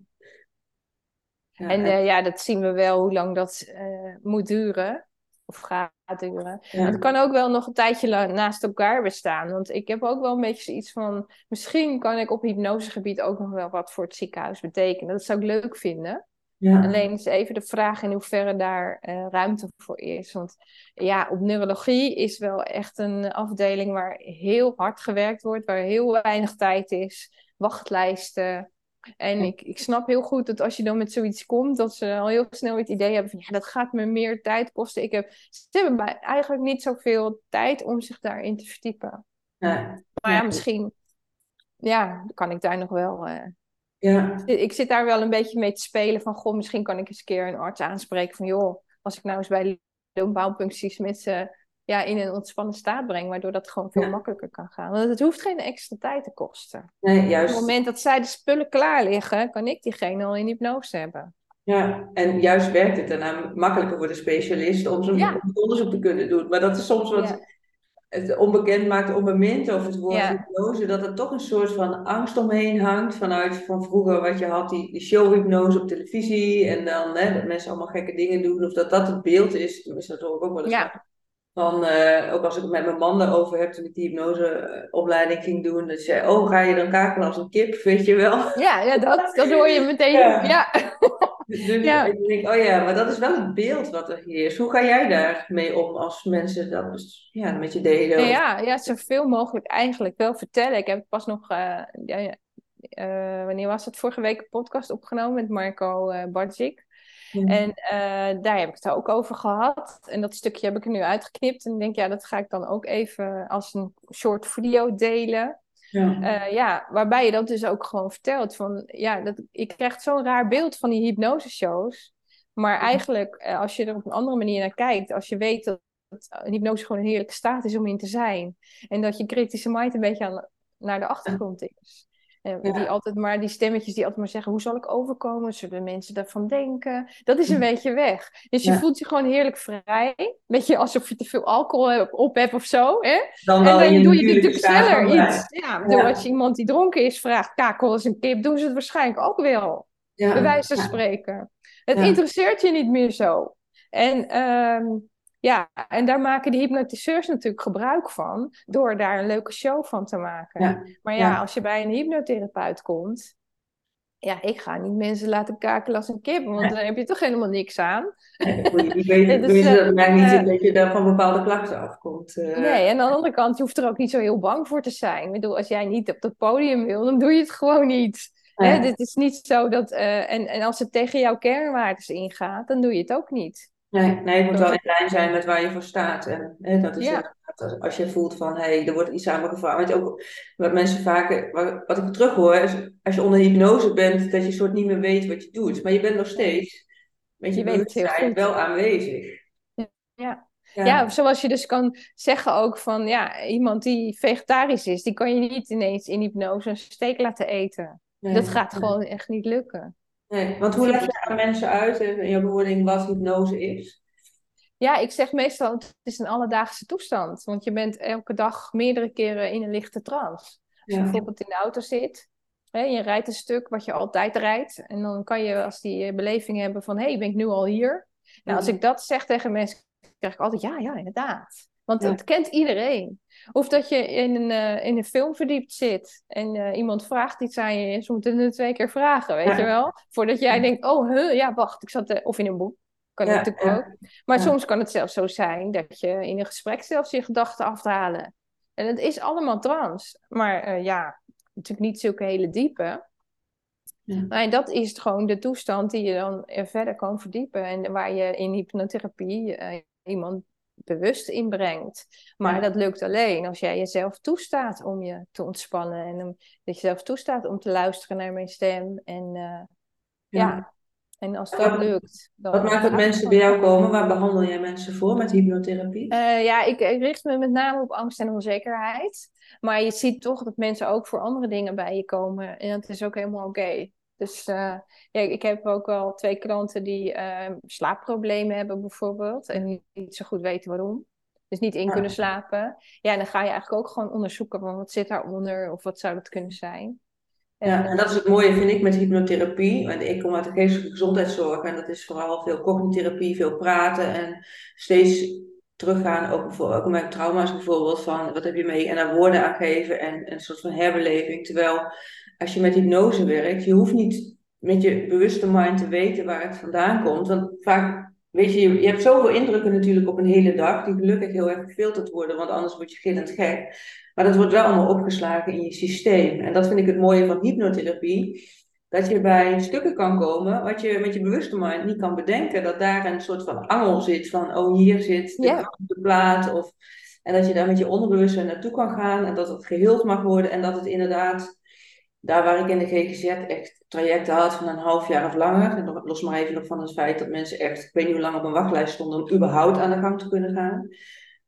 ja. en ja, dat zien we wel hoe lang dat moet duren of gaat duren. Het kan ook wel nog een tijdje naast elkaar bestaan. Want ik heb ook wel een beetje zoiets van... Misschien kan ik op hypnosegebied ook nog wel wat voor het ziekenhuis betekenen. Dat zou ik leuk vinden. Ja. Alleen is even de vraag in hoeverre daar uh, ruimte voor is. Want ja, op neurologie is wel echt een afdeling waar heel hard gewerkt wordt, waar heel weinig tijd is, wachtlijsten. En ik, ik snap heel goed dat als je dan met zoiets komt, dat ze al heel snel het idee hebben van ja, dat gaat me meer tijd kosten. Ik heb, ze hebben eigenlijk niet zoveel tijd om zich daarin te verdiepen. Ja. Maar ja, misschien ja, kan ik daar nog wel. Uh, ja. Ik zit daar wel een beetje mee te spelen van goh, misschien kan ik eens een keer een arts aanspreken van joh, als ik nou eens bij loonbouwpuncties met ze ja, in een ontspannen staat breng, waardoor dat gewoon veel makkelijker kan gaan. Want het hoeft geen extra tijd te kosten. Nee, juist. Op het moment dat zij de spullen klaar liggen, kan ik diegene al in hypnose hebben. Ja, en juist werkt het daarna makkelijker voor de specialist om zo'n onderzoek te kunnen doen. Maar dat is soms wat het onbekend maakt op moment over het woord hypnose, dat er toch een soort van angst omheen hangt vanuit van vroeger wat je had, die, die showhypnose op televisie en dan hè, dat mensen allemaal gekke dingen doen, of dat dat het beeld is, tenminste dat hoor ik ook wel eens ja. Van, uh, ook als ik het met mijn man daarover heb, toen ik die hypnoseopleiding ging doen, dat zei, oh, ga je dan kakelen als een kip, weet je wel? Ja, ja dat, dat hoor je meteen. Ja. ja. Dus ja. ik denk, oh ja, maar dat is wel het beeld wat er hier is. Hoe ga jij daarmee om als mensen dat ja, met je delen? Ja, ja, zoveel mogelijk eigenlijk wel vertellen. Ik heb pas nog, uh, ja, uh, wanneer was het? Vorige week een podcast opgenomen met Marco uh, Bartzik. En uh, daar heb ik het ook over gehad. En dat stukje heb ik er nu uitgeknipt. En ik denk, ja, dat ga ik dan ook even als een soort video delen. Ja. Uh, ja, waarbij je dat dus ook gewoon vertelt. Van, ja, dat, ik krijg zo'n raar beeld van die hypnoseshows. Maar eigenlijk, uh, als je er op een andere manier naar kijkt, als je weet dat, dat hypnose gewoon een heerlijke staat is om in te zijn. En dat je kritische mind een beetje aan, naar de achtergrond is. Uh, Die altijd maar, die stemmetjes die altijd maar zeggen, hoe zal ik overkomen? Zullen mensen daarvan denken? Dat is een beetje weg. Dus je voelt je gewoon heerlijk vrij. Beetje alsof je te veel alcohol op hebt of zo. Hè? Dan en dan doe je natuurlijk sneller iets. Ja, ja. Als je iemand die dronken is vraagt, kakel is een kip, doen ze het waarschijnlijk ook wel. Bij wijze van spreken. Het interesseert je niet meer zo. En um, ja, en daar maken die hypnotiseurs natuurlijk gebruik van, door daar een leuke show van te maken. Maar ja, als je bij een hypnotherapeut komt, ja, ik ga niet mensen laten kakelen als een kip, want dan heb je toch helemaal niks aan. Nee, je weet dus, uh, niet uh, dat je daar van bepaalde klachten afkomt. Uh. Nee, en aan de andere kant, je hoeft er ook niet zo heel bang voor te zijn. Ik bedoel, als jij niet op het podium wil, dan doe je het gewoon niet. Hè, dit is niet zo dat, en, en als het tegen jouw kernwaardes ingaat, dan doe je het ook niet. Nee, nee, het moet wel in lijn zijn met waar je voor staat. En hè, dat is ja. als je voelt van, hé, hey, er wordt iets aan me gevraagd. Want ook wat mensen vaak, wat ik terughoor, is als je onder hypnose bent, dat je soort niet meer weet wat je doet. Maar je bent nog steeds met je, je wel aanwezig. Ja. Ja. ja, zoals je dus kan zeggen ook van, ja, iemand die vegetarisch is, die kan je niet ineens in hypnose een steek laten eten. dat gaat gewoon echt niet lukken. Nee, want hoe leg je aan mensen uit in je bewoording wat hypnose is? Ja, ik zeg meestal, het is een alledaagse toestand. Want je bent elke dag meerdere keren in een lichte trance. Als je bijvoorbeeld in de auto zit, hè, je rijdt een stuk wat je altijd rijdt. En dan kan je als die beleving hebben van, hé, hey, ben ik nu al hier? Nou, als ik dat zeg tegen mensen, krijg ik altijd, ja, ja, inderdaad. Want dat kent iedereen. Of dat je in een, uh, in een film verdiept zit en uh, iemand vraagt iets aan je, ze moeten het twee keer vragen, weet je wel? Voordat jij denkt, oh, huh, ja, wacht, ik zat... Of in een boek, kan ja, natuurlijk ook. Maar soms kan het zelfs zo zijn dat je in een gesprek zelfs je gedachten afhalen. En het is allemaal trans. Maar ja, natuurlijk niet zulke hele diepe. Ja. Maar dat is gewoon de toestand die je dan verder kan verdiepen. En waar je in hypnotherapie uh, iemand bewust inbrengt. Maar dat lukt alleen als jij jezelf toestaat om je te ontspannen. En om, dat je zelf toestaat om te luisteren naar mijn stem. En uh, ja. en als dat lukt. Dan wat maakt dat mensen bij jou komen? Waar behandel jij mensen voor met hypnotherapie? Uh, ja, ik, ik richt me met name op angst en onzekerheid. Maar je ziet toch dat mensen ook voor andere dingen bij je komen. En dat is ook helemaal oké. Dus uh, ja, ik heb ook al twee klanten die uh, slaapproblemen hebben bijvoorbeeld. En niet zo goed weten waarom. Dus niet in kunnen slapen. Ja, dan ga je eigenlijk ook gewoon onderzoeken van wat zit daaronder of wat zou dat kunnen zijn. En, ja, en dat is het mooie, vind ik, met hypnotherapie. Want ik kom uit de geestelijke gezondheidszorg en dat is vooral veel cognitherapie, veel praten en steeds teruggaan, ook, ook met trauma's bijvoorbeeld, van wat heb je mee en daar woorden aan geven en, en een soort van herbeleving. Terwijl als je met hypnose werkt, je hoeft niet met je bewuste mind te weten waar het vandaan komt. Want vaak, weet je, je hebt zoveel indrukken natuurlijk op een hele dag, die gelukkig heel erg gefilterd worden, want anders word je gillend gek. Maar dat wordt wel allemaal opgeslagen in je systeem. En dat vind ik het mooie van hypnotherapie. Dat je bij stukken kan komen wat je met je bewuste mind niet kan bedenken. Dat daar een soort van angel zit van, oh hier zit de, de plaat. Of, en dat je daar met je onderbewustzijn naartoe kan gaan en dat het geheeld mag worden. En dat het inderdaad daar waar ik in de GGZ echt trajecten had van een half jaar of langer, en los maar even nog van het feit dat mensen echt, ik weet niet hoe lang op een wachtlijst stonden om überhaupt aan de gang te kunnen gaan,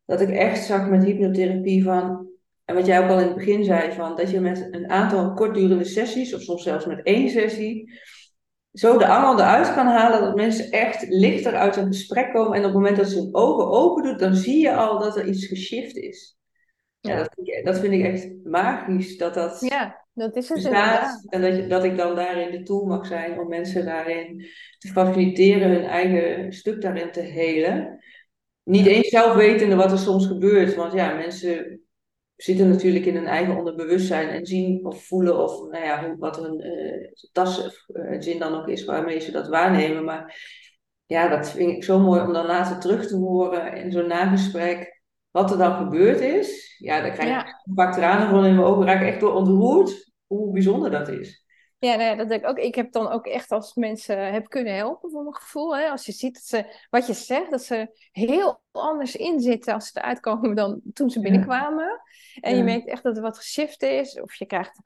dat ik echt zag met hypnotherapie van, en wat jij ook al in het begin zei, van dat je met een aantal kortdurende sessies, of soms zelfs met één sessie, zo de angel eruit kan halen dat mensen echt lichter uit een gesprek komen. En op het moment dat ze hun ogen open doen, dan zie je al dat er iets geshift is. Ja, dat, vind ik, dat vind ik echt magisch, dat dat... Ja dat is het bestaat. En dat, je, dat ik dan daarin de tool mag zijn om mensen daarin te faciliteren hun eigen stuk daarin te helen. Niet eens zelf wetende wat er soms gebeurt. Want ja, mensen zitten natuurlijk in hun eigen onderbewustzijn en zien of voelen of nou ja, wat hun uh, tas of uh, zin dan ook is waarmee ze dat waarnemen. Maar ja, dat vind ik zo mooi om dan later terug te horen in zo'n nagesprek wat er dan gebeurd is, ja, dan krijg ik een paar tranen van in mijn ogen, raak ik echt door ontroerd hoe bijzonder dat is. Ja, nou ja, dat denk ik ook. Ik heb dan ook echt als mensen heb kunnen helpen, voor mijn gevoel. Hè? Als je ziet dat ze, wat je zegt, dat ze heel anders inzitten als ze eruit komen dan toen ze binnenkwamen. En je merkt echt dat er wat geshift is, of je krijgt,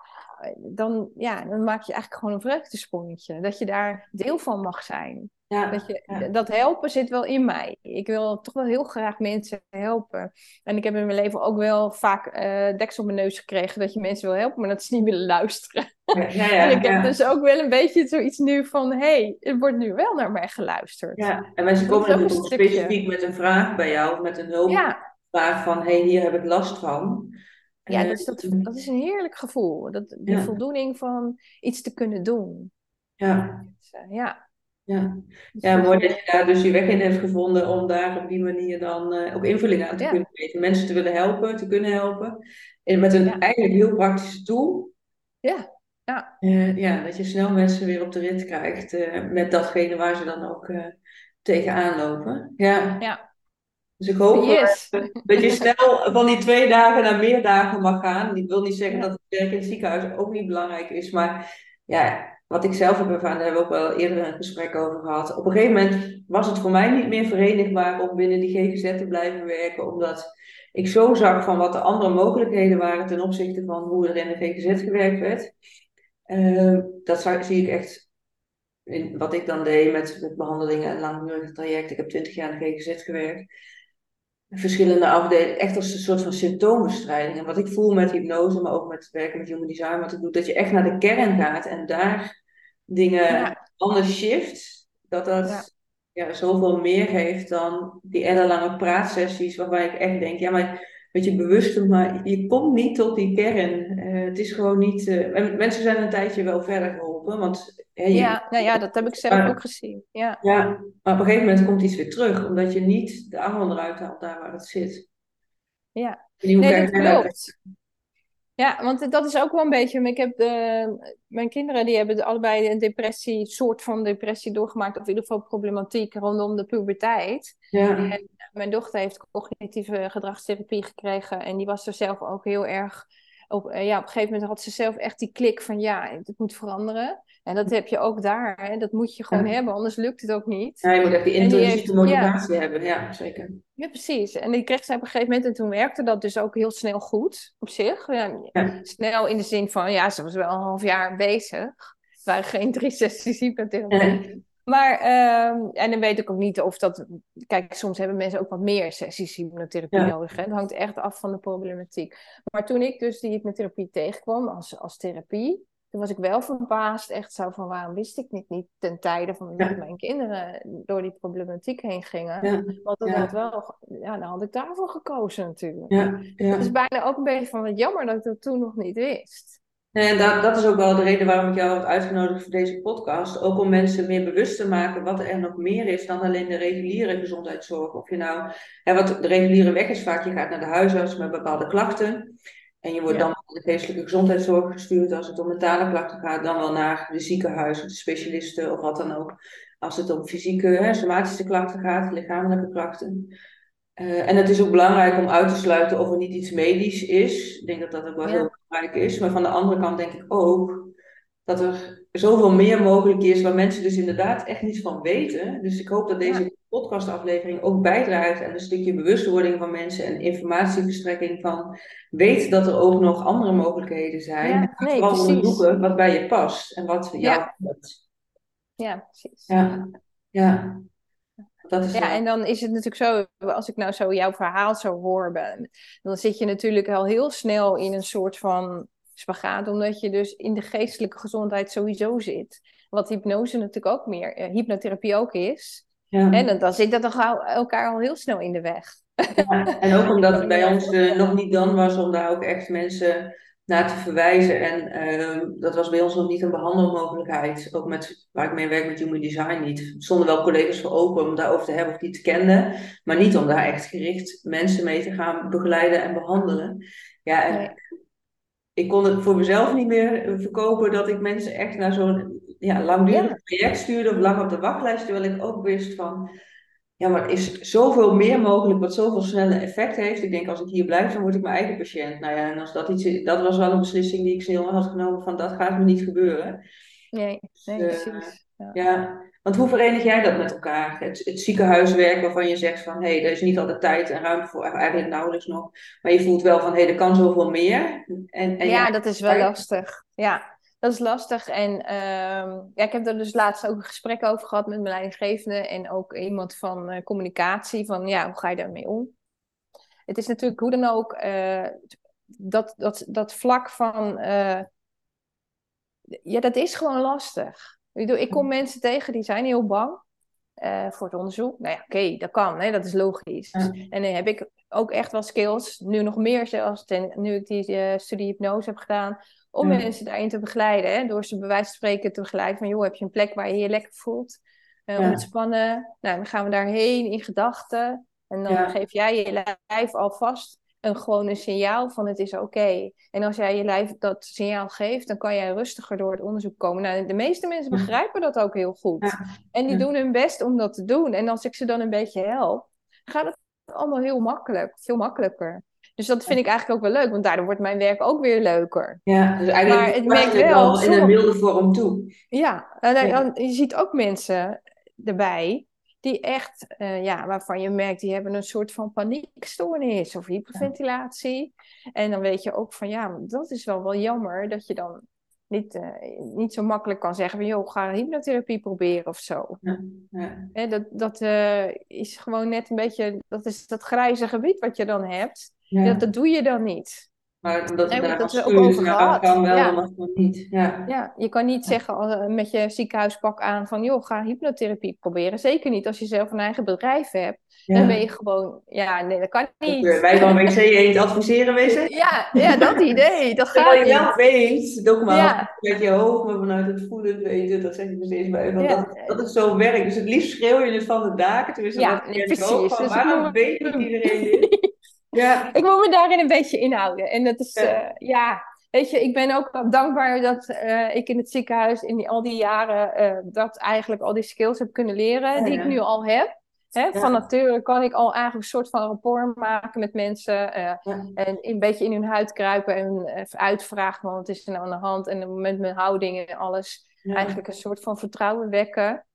dan, ja, dan maak je eigenlijk gewoon een vreugdesprongetje. Dat je daar deel van mag zijn. Ja, dat, je, dat helpen zit wel in mij. Ik wil toch wel heel graag mensen helpen. En ik heb in mijn leven ook wel vaak uh, deksel op mijn neus gekregen dat je mensen wil helpen, maar dat ze niet willen luisteren. Ja, en ik heb dus ook wel een beetje zoiets nu van, hé, hey, er wordt nu wel naar mij geluisterd. Ja, en mensen komen dan specifiek met een vraag bij jou, met een hulpvraag van, hé, hey, hier heb ik last van. Ja, dus dat, dat is een heerlijk gevoel. Dat, die voldoening van iets te kunnen doen. Ja. Dus, uh, ja. Ja. Dus ja, mooi dat je daar dus je weg in hebt gevonden om daar op die manier dan uh, ook invulling aan te kunnen geven. Mensen te willen helpen, te kunnen helpen. En met een eigenlijk heel praktische tool. Ja. Ja. Uh, ja, dat je snel mensen weer op de rit krijgt uh, met datgene waar ze dan ook tegenaan lopen. Ja. ja. Dus ik hoop yes. dat je snel van die twee dagen naar meer dagen mag gaan. Ik wil niet zeggen dat het werk in het ziekenhuis ook niet belangrijk is, maar ja, wat ik zelf heb ervaren, daar hebben we ook wel eerder een gesprek over gehad. Op een gegeven moment was het voor mij niet meer verenigbaar om binnen die GGZ te blijven werken, omdat ik zo zag van wat de andere mogelijkheden waren ten opzichte van hoe er in de GGZ gewerkt werd. Uh, dat zie ik echt in wat ik dan deed met, met behandelingen en langdurige trajecten. Ik heb twintig jaar in de GGZ gewerkt. Verschillende afdelingen, echt als een soort van symptoombestrijding. En wat ik voel met hypnose, maar ook met werken met human design, wat ik doe, dat je echt naar de kern gaat en daar dingen anders shift, dat dat ja. zoveel meer geeft dan die ellenlange praatsessies waarbij ik echt denk, ja, maar weet je, bewust, maar je komt niet tot die kern. Uh, het is gewoon niet. Uh, en mensen zijn een tijdje wel verder geholpen, want. ja, nou ja, dat heb ik zelf ook gezien. Ja. ja, maar op een gegeven moment komt iets weer terug, omdat je niet de angel eruit haalt daar waar het zit. Ja, nee, dat klopt. Ja, want dat is ook wel een beetje. Ik heb de, mijn kinderen die hebben allebei een depressie, soort van depressie doorgemaakt, of in ieder geval problematiek rondom de puberteit. Ja. En mijn dochter heeft cognitieve gedragstherapie gekregen. En die was er zelf ook heel erg op, ja, op een gegeven moment had ze zelf echt die klik van ja, het moet veranderen. En dat heb je ook daar. Hè? Dat moet je gewoon hebben, anders lukt het ook niet. Ja, je moet echt die intrinsieke motivatie hebben. Ja, zeker. Ja, precies. En die kreeg ze op een gegeven moment. En toen werkte dat dus ook heel snel goed op zich. Ja, Snel in de zin van, ja, ze was wel een half jaar bezig. Het waren geen drie sessies hypnotherapie. Maar, uh, en dan weet ik ook niet of dat... Kijk, soms hebben mensen ook wat meer sessies hypnotherapie nodig. Hè? Het hangt echt af van de problematiek. Maar toen ik dus die hypnotherapie tegenkwam als, als therapie... Toen was ik wel verbaasd, echt zo van waarom wist ik niet, niet ten tijde van dat mijn kinderen door die problematiek heen gingen. Ja. Want dat had wel, ja, dan had ik daarvoor gekozen natuurlijk. Het is bijna ook een beetje van wat jammer dat ik dat toen nog niet wist. En dat, dat is ook wel de reden waarom ik jou heb uitgenodigd voor deze podcast. Ook om mensen meer bewust te maken wat er nog meer is dan alleen de reguliere gezondheidszorg. Of je nou, ja, wat de reguliere weg is vaak, je gaat naar de huisarts met bepaalde klachten. En je wordt dan naar de geestelijke gezondheidszorg gestuurd als het om mentale klachten gaat, dan wel naar de ziekenhuis, de specialisten of wat dan ook. Als het om fysieke, hè, somatische klachten gaat, lichamelijke klachten. Uh, en het is ook belangrijk om uit te sluiten of er niet iets medisch is. Ik denk dat dat ook wel heel belangrijk is. Maar van de andere kant denk ik ook dat er zoveel meer mogelijk is waar mensen dus inderdaad echt niet van weten. Dus ik hoop dat deze podcastaflevering ook bijdraagt aan een stukje bewustwording van mensen en informatieverstrekking van weet dat er ook nog andere mogelijkheden zijn. Ja, nee, vooral onderzoeken wat bij je past en wat voor jou past. Ja, precies. Ja, ja. Dat is ja, en dan is het natuurlijk zo, als ik nou zo jouw verhaal zo hoor, dan zit je natuurlijk al heel snel in een soort van spagaat, omdat je dus in de geestelijke gezondheid sowieso zit. Wat hypnose natuurlijk ook meer, eh, hypnotherapie ook is. Ja. En dan, dan zit dat toch elkaar al heel snel in de weg. Ja, en ook omdat het bij ons uh, nog niet dan was om daar ook echt mensen naar te verwijzen. En uh, dat was bij ons nog niet een behandelmogelijkheid. Ook met, waar ik mee werk met Human Design niet. Er stonden wel collega's voor open om daarover te hebben of die te kenden. Maar niet om daar echt gericht mensen mee te gaan begeleiden en behandelen. Ja, en ik kon het voor mezelf niet meer verkopen dat ik mensen echt naar zo'n ja, langdurig ja. traject stuurde of lang op de wachtlijst. Terwijl ik ook wist van, ja, maar er is zoveel meer mogelijk wat zoveel sneller effect heeft. Ik denk, als ik hier blijf, dan word ik mijn eigen patiënt. Nou ja, en als dat iets dat was wel een beslissing die ik snel had genomen van, dat gaat me niet gebeuren. Nee, nee dus, uh, precies. Ja. ja. want hoe verenig jij dat met elkaar? Het, het ziekenhuiswerk waarvan je zegt van, hé, hey, er is niet altijd tijd en ruimte voor, eigenlijk nauwelijks nog. Maar je voelt wel van, hé, hey, er kan zoveel meer. En, en ja, dat is wel lastig. Ja, dat is lastig. En uh, ja, ik heb er dus laatst ook een gesprek over gehad met mijn leidinggevende en ook iemand van uh, communicatie. Van ja, hoe ga je daarmee om? Het is natuurlijk hoe dan ook uh, dat, dat, dat vlak van. Uh, ja, dat is gewoon lastig. Ik kom mensen tegen die zijn heel bang voor het onderzoek. Nou ja, oké, dat kan, hè, dat is logisch. En dan heb ik ook echt wel skills, nu nog meer zelfs, ten, nu ik die studie hypnose heb gedaan om mensen daarin te begeleiden. Hè? Door ze bij wijze van spreken te begeleiden van... joh, heb je een plek waar je je lekker voelt? Uh, ja. Ontspannen. Nou, dan gaan we daarheen in gedachten. En dan geef jij je lijf alvast een, gewoon een signaal van het is oké. En als jij je lijf dat signaal geeft, dan kan jij rustiger door het onderzoek komen. Nou, de meeste mensen begrijpen dat ook heel goed. En die doen hun best om dat te doen. En als ik ze dan een beetje help, gaat het allemaal heel makkelijk. Veel makkelijker. Dus dat vind ik eigenlijk ook wel leuk, want daardoor wordt mijn werk ook weer leuker. Ja, dus eigenlijk maar het merkt wel in een milde vorm toe. Ja, en je ziet ook mensen erbij die echt, uh, ja, waarvan je merkt, die hebben een soort van paniekstoornis of hyperventilatie. En dan weet je ook van, ja, dat is wel wel jammer dat je dan niet, uh, niet zo makkelijk kan zeggen van, joh, ga hypnotherapie proberen of zo. Ja, ja. dat dat uh, is gewoon net een beetje, dat is dat grijze gebied wat je dan hebt. Ja. Dat, doe je dan niet. Maar omdat nee, daar dat we ook over gehad. kan wel, ja. mag niet. Ja. ja, je kan niet zeggen eh, met je ziekenhuispak aan van joh, ga hypnotherapie proberen. Zeker niet als je zelf een eigen bedrijf hebt. Dan ben je gewoon, ja, nee, dat kan niet. Wij van WC Eend adviseren wezen. Ja, ja, dat idee. Dat gaat je wel weet, nogmaals, met je hoofd, maar vanuit het voelen weten, dat zeg ik er steeds bij, van dat, dat het zo werkt. Dus het liefst schreeuw je het van de daken, tenminste ja, dat nee, precies. Ook dus waarom weet niet iedereen dit? Ja. Ik moet me daarin een beetje inhouden. En dat is, ja, uh, ja weet je, ik ben ook dankbaar dat uh, ik in het ziekenhuis in die, al die jaren uh, dat eigenlijk al die skills heb kunnen leren die ik nu al heb. Hè? Van nature kan ik al eigenlijk een soort van rapport maken met mensen. En een beetje in hun huid kruipen en uitvragen wat is er nou aan de hand. En met mijn houding en alles. Eigenlijk een soort van vertrouwen wekken.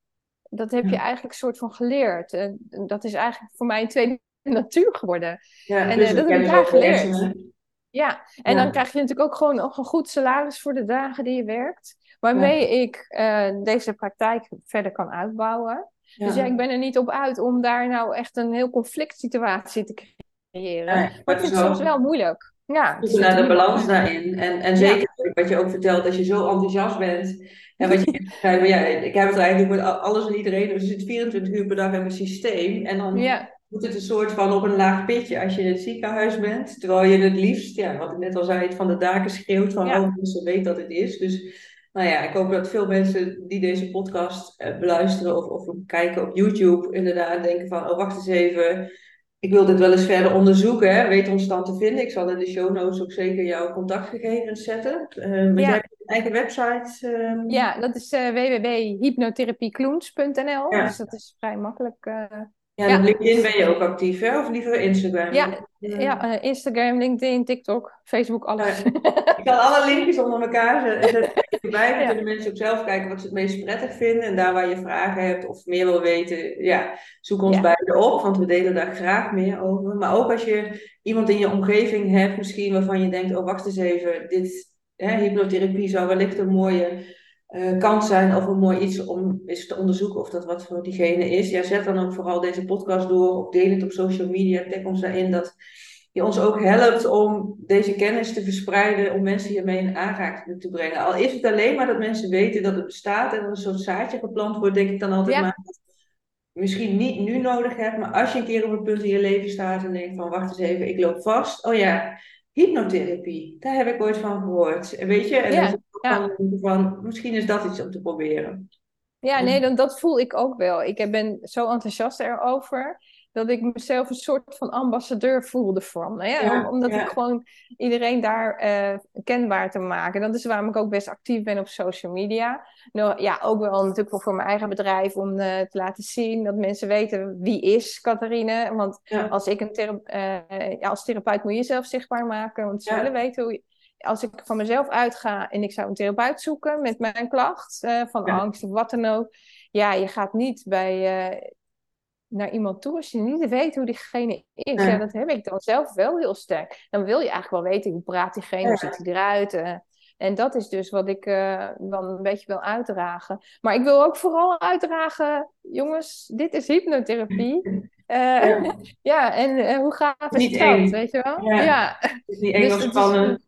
Dat heb je eigenlijk een soort van geleerd. En dat is eigenlijk voor mij een tweede natuur geworden. Ja, en dus dat heb ik daar geleerd. Ja, en dan krijg je natuurlijk ook gewoon nog een goed salaris voor de dagen die je werkt. Waarmee ik uh, deze praktijk verder kan uitbouwen. Dus ja, ik ben er niet op uit om daar nou echt een heel conflict situatie te creëren. maar, ik vind het soms wel moeilijk. Ja, dus naar de balans daarin. En, en zeker wat je ook vertelt, als je zo enthousiast bent. En wat je ja, ik heb het eigenlijk met alles en iedereen. Dus je zit 24 uur per dag in mijn systeem. En dan moet het een soort van op een laag pitje als je in het ziekenhuis bent. Terwijl je het liefst, ja, wat ik net al zei, het van de daken schreeuwt van, oh, mensen weten dat het is. Dus nou ja, ik hoop dat veel mensen die deze podcast eh, beluisteren of, of kijken op YouTube inderdaad denken van, oh wacht eens even, ik wil dit wel eens verder onderzoeken. Hè? Weet ons dan te vinden. Ik zal in de show notes ook zeker jouw contactgegevens zetten. Uh, ja. Jij eigen website? Ehm? Ja, dat is uh, www.hypnotherapiekloens.nl. Dus dat is vrij makkelijk ja, LinkedIn ben je ook actief, hè? Of liever Instagram? Ja, ja uh, Instagram, LinkedIn, TikTok, Facebook, alles. ik zal alle linkjes onder elkaar zetten erbij. Dan kunnen mensen ook zelf kijken wat ze het meest prettig vinden. En daar waar je vragen hebt of meer wil weten, ja, zoek ons beiden op. Want we delen daar graag meer over. Maar ook als je iemand in je omgeving hebt misschien waarvan je denkt, oh wacht eens even, dit hè, hypnotherapie zou wellicht een mooie uh, kan zijn of een mooi iets om eens te onderzoeken of dat wat voor diegene is. Ja, zet dan ook vooral deze podcast door of deel het op social media. Tag ons daarin dat je ons ook helpt om deze kennis te verspreiden, om mensen hiermee in aanraking te brengen. Al is het alleen maar dat mensen weten dat het bestaat en dat een soort zaadje geplant wordt, denk ik dan altijd maar. Misschien niet nu nodig hebt, maar als je een keer op een punt in je leven staat en denkt van wacht eens even, ik loop vast. Oh ja, hypnotherapie, daar heb ik ooit van gehoord. Weet je, en ja ja. van, misschien is dat iets om te proberen. Ja, nee, dan, dat voel ik ook wel. Ik ben zo enthousiast erover dat ik mezelf een soort van ambassadeur voelde van. Ja, omdat ik gewoon iedereen daar uh, kenbaar te maken. Dat is waarom ik ook best actief ben op social media. Nou, ja, ook wel natuurlijk wel voor mijn eigen bedrijf om uh, te laten zien dat mensen weten wie is Catharine. Want als ik een thera uh, ja, als therapeut moet je jezelf zichtbaar maken. Want ze willen weten hoe je als ik van mezelf uitga en ik zou een therapeut zoeken met mijn klacht uh, van angst of wat dan ook. Ja, je gaat niet bij, uh, naar iemand toe als je niet weet hoe diegene is. Ja. dat heb ik dan zelf wel heel sterk. Dan wil je eigenlijk wel weten hoe praat diegene, hoe ziet hij eruit. Uh, en dat is dus wat ik dan een beetje wil uitdragen. Maar ik wil ook vooral uitdragen, jongens, dit is hypnotherapie. Uh, ja. en uh, hoe gaaf is niet dat, weet je wel? Ja, ja. Het is niet eng dus spannend.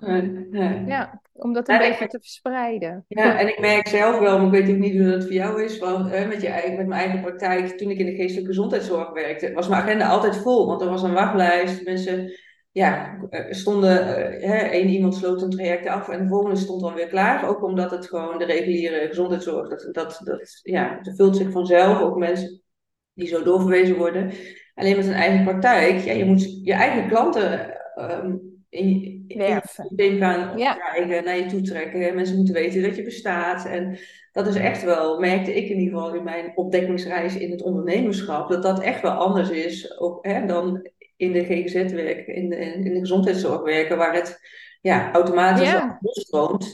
Ja, om dat een beetje te verspreiden. Ja, en ik merk zelf wel, maar ik weet ook niet hoe dat voor jou is, want met, je eigen, met mijn eigen praktijk, toen ik in de geestelijke gezondheidszorg werkte, was mijn agenda altijd vol, want er was een wachtlijst, mensen ja, stonden, hè, één iemand sloot een traject af en de volgende stond dan weer klaar. Ook omdat het gewoon de reguliere gezondheidszorg, dat, dat, dat, ja, vult zich vanzelf. Ook mensen die zo doorverwezen worden. Alleen met een eigen praktijk, ja, je moet je eigen klanten um, in, in je systeem gaan ja. krijgen, naar je toe trekken. Mensen moeten weten dat je bestaat. En dat is echt wel, merkte ik in ieder geval in mijn ontdekkingsreis in het ondernemerschap, dat dat echt wel anders is ook, hè, dan in de GGZ werken, in de, in de gezondheidszorg werken, waar het ja, automatisch ja.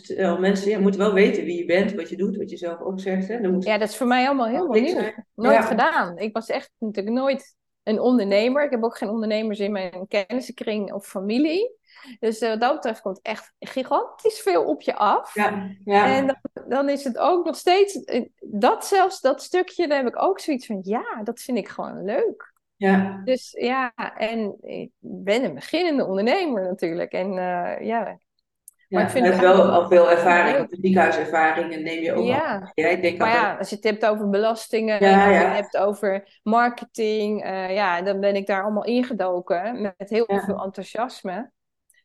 Terwijl mensen ja, moeten wel weten wie je bent, wat je doet, wat je zelf ook zegt. Hè. Moet... Ja, dat is voor mij allemaal helemaal nieuw. Nooit gedaan. Ik was echt natuurlijk nooit een ondernemer. Ik heb ook geen ondernemers in mijn kennissenkring of familie. Dus uh, wat dat betreft komt echt gigantisch veel op je af. Ja, ja. En dan, dan, is het ook nog steeds, eh, dat zelfs, dat stukje, daar heb ik ook zoiets van, ja, dat vind ik gewoon leuk. Ja. Dus ja, en ik ben een beginnende ondernemer natuurlijk. En uh, ja. Maar ik vind het wel al veel ervaring, ziekenhuiservaringen neem je ook ja. al. Ja, ik denk maar ja, als je het hebt over belastingen, ja, als je het hebt over marketing, uh, ja, dan ben ik daar allemaal ingedoken met heel veel enthousiasme.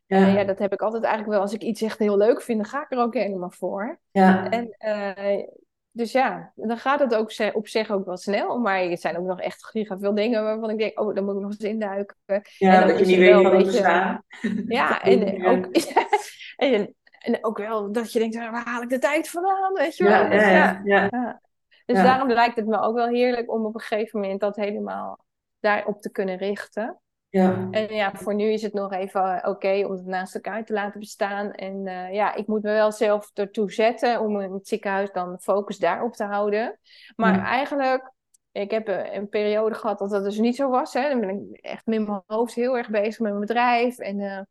Ja. Uh, ja, dat heb ik altijd eigenlijk wel. Als ik iets echt heel leuk vind, dan ga ik er ook helemaal voor. Ja. En dus ja, dan gaat het ook op zich ook wel snel. Maar er zijn ook nog echt giga veel dingen waarvan ik denk, oh, dan moet ik nog eens induiken. Ja, en dat je niet weet wat er staan. Ja, en ook, en, en ook wel dat je denkt, waar haal ik de tijd vandaan? Weet je wel? Ja, ja, ja. Dus daarom lijkt het me ook wel heerlijk om op een gegeven moment dat helemaal daarop te kunnen richten. Ja. En ja, voor nu is het nog even eh, oké om het naast elkaar te laten bestaan. En uh, ja, ik moet me wel zelf ertoe zetten om in het ziekenhuis dan de focus daarop te houden. Maar Ja. eigenlijk, ik heb een, een periode gehad dat dat dus niet zo was. Hè. Dan ben ik echt met mijn hoofd heel erg bezig met mijn bedrijf. En, eh,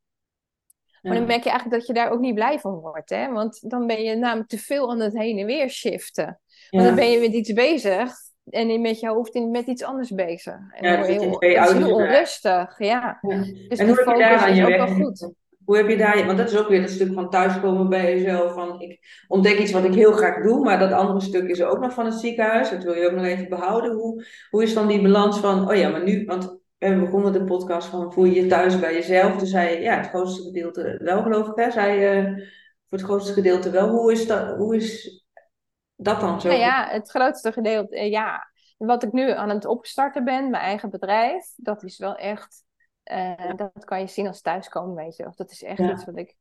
Maar dan merk je eigenlijk dat je daar ook niet blij van wordt. Hè? Want dan ben je namelijk te veel aan het heen en weer shiften. Want dan ben je met iets bezig en met je hoofd in, met iets anders bezig. En Ja, in heel, dat is heel onrustig. Ja. Ja. Dus En hoe heb je daar aan je ook weg? goed. Hoe heb je daar, want dat is ook weer dat stuk van thuiskomen bij jezelf. Van ik ontdek iets wat ik heel graag doe, maar dat andere stuk is ook nog van het ziekenhuis. Dat wil je ook nog even behouden. Hoe, hoe is dan die balans van, oh ja, maar nu, want we begonnen de podcast van voel je je thuis bij jezelf. Toen zei je, ja, het grootste gedeelte wel geloof ik, hè? Zei je, voor het grootste gedeelte wel. Hoe is dat, hoe is dat dan zo? Nou ja, het grootste gedeelte, eh, ja. Wat ik nu aan het opstarten ben, mijn eigen bedrijf, dat is wel echt, eh, dat kan je zien als thuiskomen bij jezelf. Dat is echt Ja. iets wat ik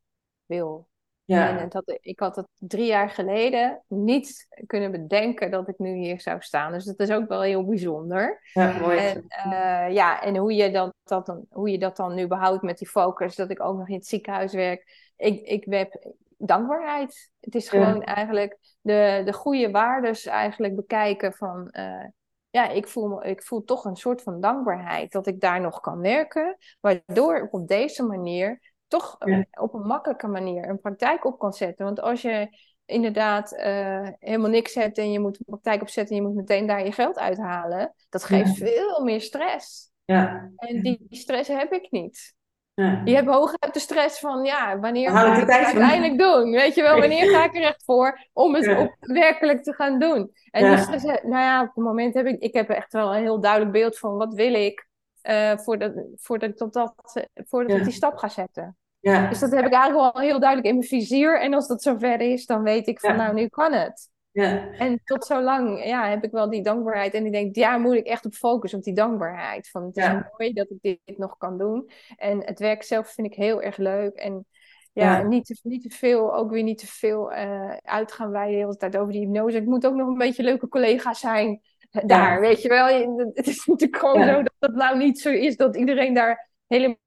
wil. Ja, En had, ik had het drie jaar geleden niet kunnen bedenken dat ik nu hier zou staan. Dus dat is ook wel heel bijzonder. ja, mooi. En, eh, ja, en hoe je, dat, dat dan, hoe je dat dan nu behoudt met die focus, dat ik ook nog in het ziekenhuis werk. Ik, ik heb dankbaarheid. Het is Ja. gewoon eigenlijk de, de goede waardes eigenlijk bekijken van... eh, ja, ik voel, me, ik voel toch een soort van dankbaarheid dat ik daar nog kan werken. Waardoor ik op deze manier toch eh, Ja. op een makkelijke manier een praktijk op kan zetten. Want als je inderdaad eh, helemaal niks hebt en je moet een praktijk opzetten en je moet meteen daar je geld uithalen, dat geeft veel meer stress. Ja, En die stress heb ik niet. Ja. Je hebt hooguit de stress van, ja, wanneer ga ik het uiteindelijk doen? Weet je wel, wanneer ga ik er echt voor om het Ja. op, werkelijk te gaan doen? En Ja. stress, nou ja, op het moment heb ik, ik heb echt wel een heel duidelijk beeld van wat wil ik eh, voordat, voordat, ik tot dat, eh, voordat ik die stap ga zetten. ja. Dus dat heb ik eigenlijk wel heel duidelijk in mijn vizier. En als dat zover is, dan weet ik van, nou, nu kan het. Ja. En tot zo lang ja, heb ik wel die dankbaarheid. En ik denk, daar moet ik echt op focussen, op die dankbaarheid. Van, het is Ja. mooi dat ik dit nog kan doen. En het werk zelf vind ik heel erg leuk. En ja, Ja. Niet, te, niet te veel, ook weer niet te veel eh uitgaan wij de hele tijd over die hypnose. Ik moet ook nog een beetje leuke collega's zijn eh, daar, weet je wel. Het is natuurlijk gewoon zo dat het nou niet zo is dat iedereen daar helemaal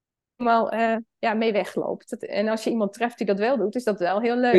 eh, ja, mee wegloopt. Dat- en als je iemand treft die dat wel doet, is dat wel heel leuk.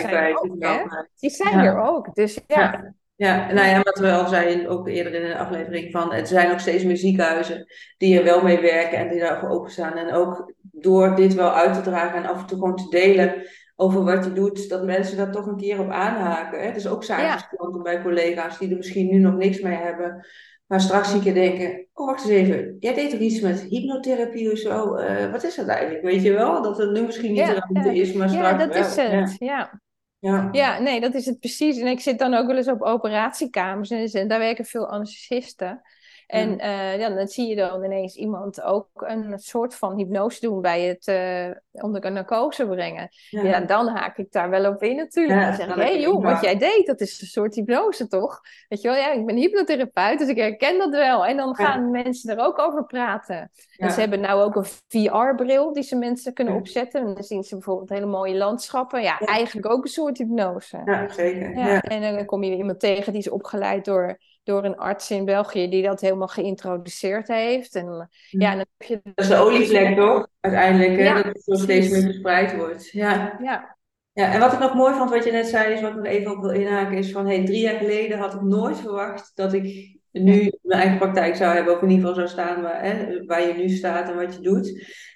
Zijn er ook. Die zijn Ja. er ook, dus ja. Ja. Ja, nou ja, wat we al zeiden, ook eerder in de aflevering van, er zijn ook steeds meer ziekenhuizen die er wel mee werken en die daarvoor openstaan. En ook door dit wel uit te dragen en af en toe gewoon te delen over wat je doet, dat mensen daar toch een keer op aanhaken. Hè? Dus ook zaaksklanten bij collega's die er misschien nu nog niks mee hebben, maar straks een keer denken, oh wacht eens even, jij deed toch iets met hypnotherapie of zo? Eh, wat is dat eigenlijk? Weet je wel? Dat het nu misschien niet Ja, ja. is, maar Ja, straks dat wel. is het. Ja. Ja. Ja, nee, dat is het precies. En ik zit dan ook wel eens op operatiekamers en, en daar werken veel anesthesisten. En eh, ja, dan zie je dan ineens iemand ook een soort van hypnose doen bij het eh, onder narcose brengen. Ja. Ja, dan haak ik daar wel op in natuurlijk. Ja, dan zeg ik, hé je joh, wat jij deed, dat is een soort hypnose toch? Weet je wel, ja, ik ben hypnotherapeut, dus ik herken dat wel. En dan gaan mensen er ook over praten. En ze hebben nou ook een VR-bril die ze mensen kunnen opzetten. En dan zien ze bijvoorbeeld hele mooie landschappen. Ja, eigenlijk ook een soort hypnose. Ja, zeker. En dan kom je iemand tegen die is opgeleid door, door een arts in België die dat helemaal geïntroduceerd heeft. En ja, en dan heb je... Dat is de olievlek toch? Uiteindelijk, hè? Ja, dat het steeds meer verspreid wordt. Ja. Ja, ja, en wat ik nog mooi vond, wat je net zei, is wat ik nog even op wil inhaken, is van hey, drie jaar geleden had ik nooit verwacht dat ik nu mijn eigen praktijk zou hebben, of in ieder geval zou staan waar, hè, waar je nu staat en wat je doet.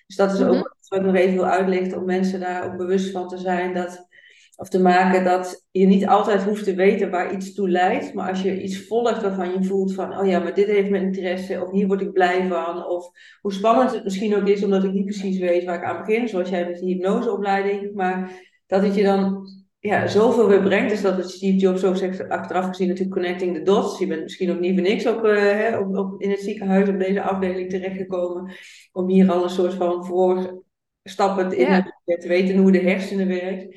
Dus dat is Mhm. ook wat ik nog even wil uitlichten, om mensen daar ook bewust van te zijn, dat, of te maken dat je niet altijd hoeft te weten waar iets toe leidt, maar als je iets volgt waarvan je voelt van, oh ja, maar dit heeft mijn interesse, of hier word ik blij van, of hoe spannend het misschien ook is, omdat ik niet precies weet waar ik aan begin, zoals jij met die hypnoseopleiding, maar dat het je dan ja, zoveel weer brengt. Dus dat het Steve Jobs ook zegt, achteraf gezien natuurlijk connecting the dots. Je bent misschien ook niet voor niks op, eh, hè, op, op, in het ziekenhuis op deze afdeling terechtgekomen. Om hier al een soort van voorstappen in Ja. te weten hoe de hersenen werkt.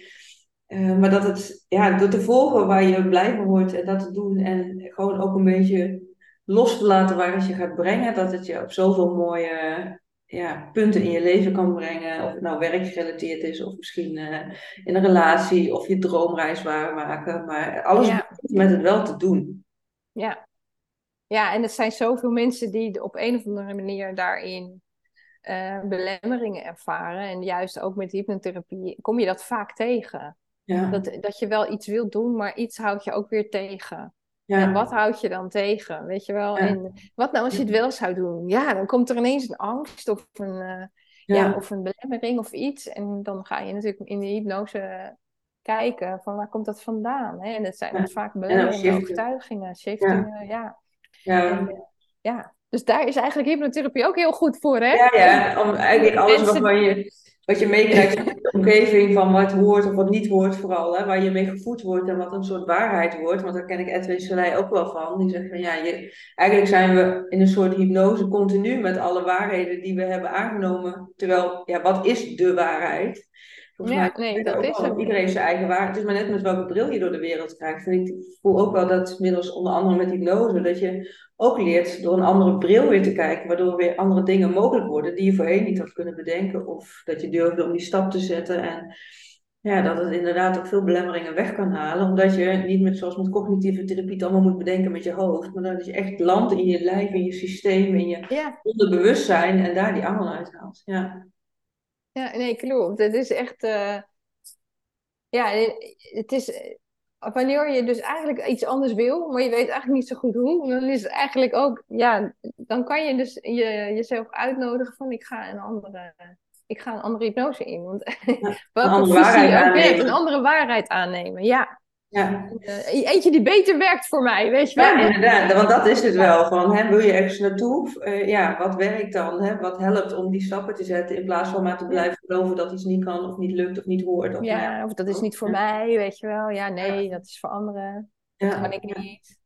Eh, maar dat het, ja, door te volgen waar je blij van wordt en dat te doen. En gewoon ook een beetje los te laten waar het je gaat brengen. Dat het je op zoveel mooie ja, punten in je leven kan brengen. Of het nou werkgerelateerd is, of misschien eh, in een relatie, of je droomreis waarmaken. Maar alles Ja. met het wel te doen. Ja. Ja, en er zijn zoveel mensen die op een of andere manier daarin uh, belemmeringen ervaren. En juist ook met hypnotherapie kom je dat vaak tegen. Ja. Dat, dat je wel iets wilt doen, maar iets houdt je ook weer tegen. Ja. En wat houd je dan tegen? Weet je wel? En wat nou als je het wel zou doen? Ja, dan komt er ineens een angst of een, uh, ja. of een belemmering of iets. En dan ga je natuurlijk in de hypnose kijken van waar komt dat vandaan? Hè? En dat zijn vaak belemmerende overtuigingen, shiftingen, ja. En, eh, ja. Dus daar is eigenlijk hypnotherapie ook heel goed voor, hè? Ja, ja. Om eigenlijk alles wat, je, wat je meekrijgt in de omgeving van wat hoort of wat niet hoort vooral, hè, waar je mee gevoed wordt en wat een soort waarheid wordt. Want daar ken ik Edwin Soleil ook wel van. Die zegt van ja, je, eigenlijk zijn we in een soort hypnose continu met alle waarheden die we hebben aangenomen. Terwijl, ja, wat is de waarheid? ja, nee, dat is het. Iedereen zijn eigen waarheid. Het is maar net met welke bril je door de wereld krijgt. En ik voel ook wel dat middels onder andere met hypnose, dat je ook leert door een andere bril weer te kijken, waardoor weer andere dingen mogelijk worden die je voorheen niet had kunnen bedenken. Of dat je durfde om die stap te zetten. En ja, dat het inderdaad ook veel belemmeringen weg kan halen. Omdat je niet met, zoals met cognitieve therapie het allemaal moet bedenken met je hoofd. Maar dat je echt landt in je lijf, in je systeem, in je ja. onderbewustzijn en daar die angel uithaalt. Ja. Ja, nee, klopt. Het is echt. Uh... Ja, het is. Wanneer je dus eigenlijk iets anders wil, maar je weet eigenlijk niet zo goed hoe, dan is het eigenlijk ook. Ja, dan kan je dus je, jezelf uitnodigen van: ik ga een andere. Ik ga een andere hypnose in. Want ja, welke ook werkt, een andere waarheid aannemen. Ja. Ja. Uh, eentje die beter werkt voor mij, weet je wel. Ja, inderdaad. Want dat is het wel. Van, hè, wil je ergens naartoe? Uh, ja, wat werkt dan? Hè? Wat helpt om die stappen te zetten in plaats van maar te blijven geloven dat iets niet kan of niet lukt of niet hoort? Of, ja, of dat is niet voor mij, weet je wel. Ja, nee, dat is voor anderen. Dat kan ik niet.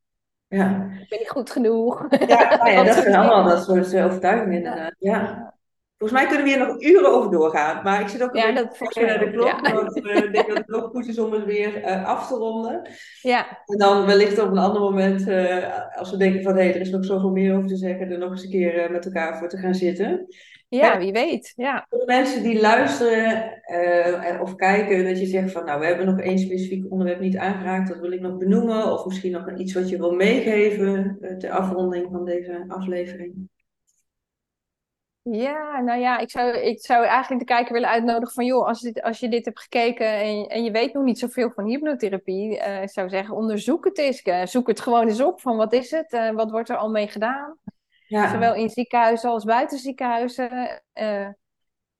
Ja. Ik ben niet goed genoeg. Ja, nou ja dat zijn allemaal dat soort eh, overtuigingen inderdaad. Ja. Volgens mij kunnen we hier nog uren over doorgaan. Maar ik zit ook ja, dat naar de klok. Ja. Want uh, ik denk dat het ook goed is om het weer uh, af te ronden. Ja. En dan wellicht op een ander moment, uh, als we denken van hé, hey, er is nog zoveel meer over te zeggen, er nog eens een keer met elkaar voor te gaan zitten. Ja, wie weet. Ja. Voor de mensen die luisteren of kijken, dat je zegt van nou, we hebben nog één specifiek onderwerp niet aangeraakt, dat wil ik nog benoemen. Of misschien nog iets wat je wil meegeven ter afronding van deze aflevering. Ja, nou ja, ik zou, ik zou eigenlijk de kijker willen uitnodigen van... joh, als, dit, als je dit hebt gekeken en, en je weet nog niet zoveel van hypnotherapie... Uh, ik zou zeggen, onderzoek het eens. Uh, zoek het gewoon eens op van wat is het? Uh, wat wordt er al mee gedaan? Ja. Zowel in ziekenhuizen als buiten ziekenhuizen.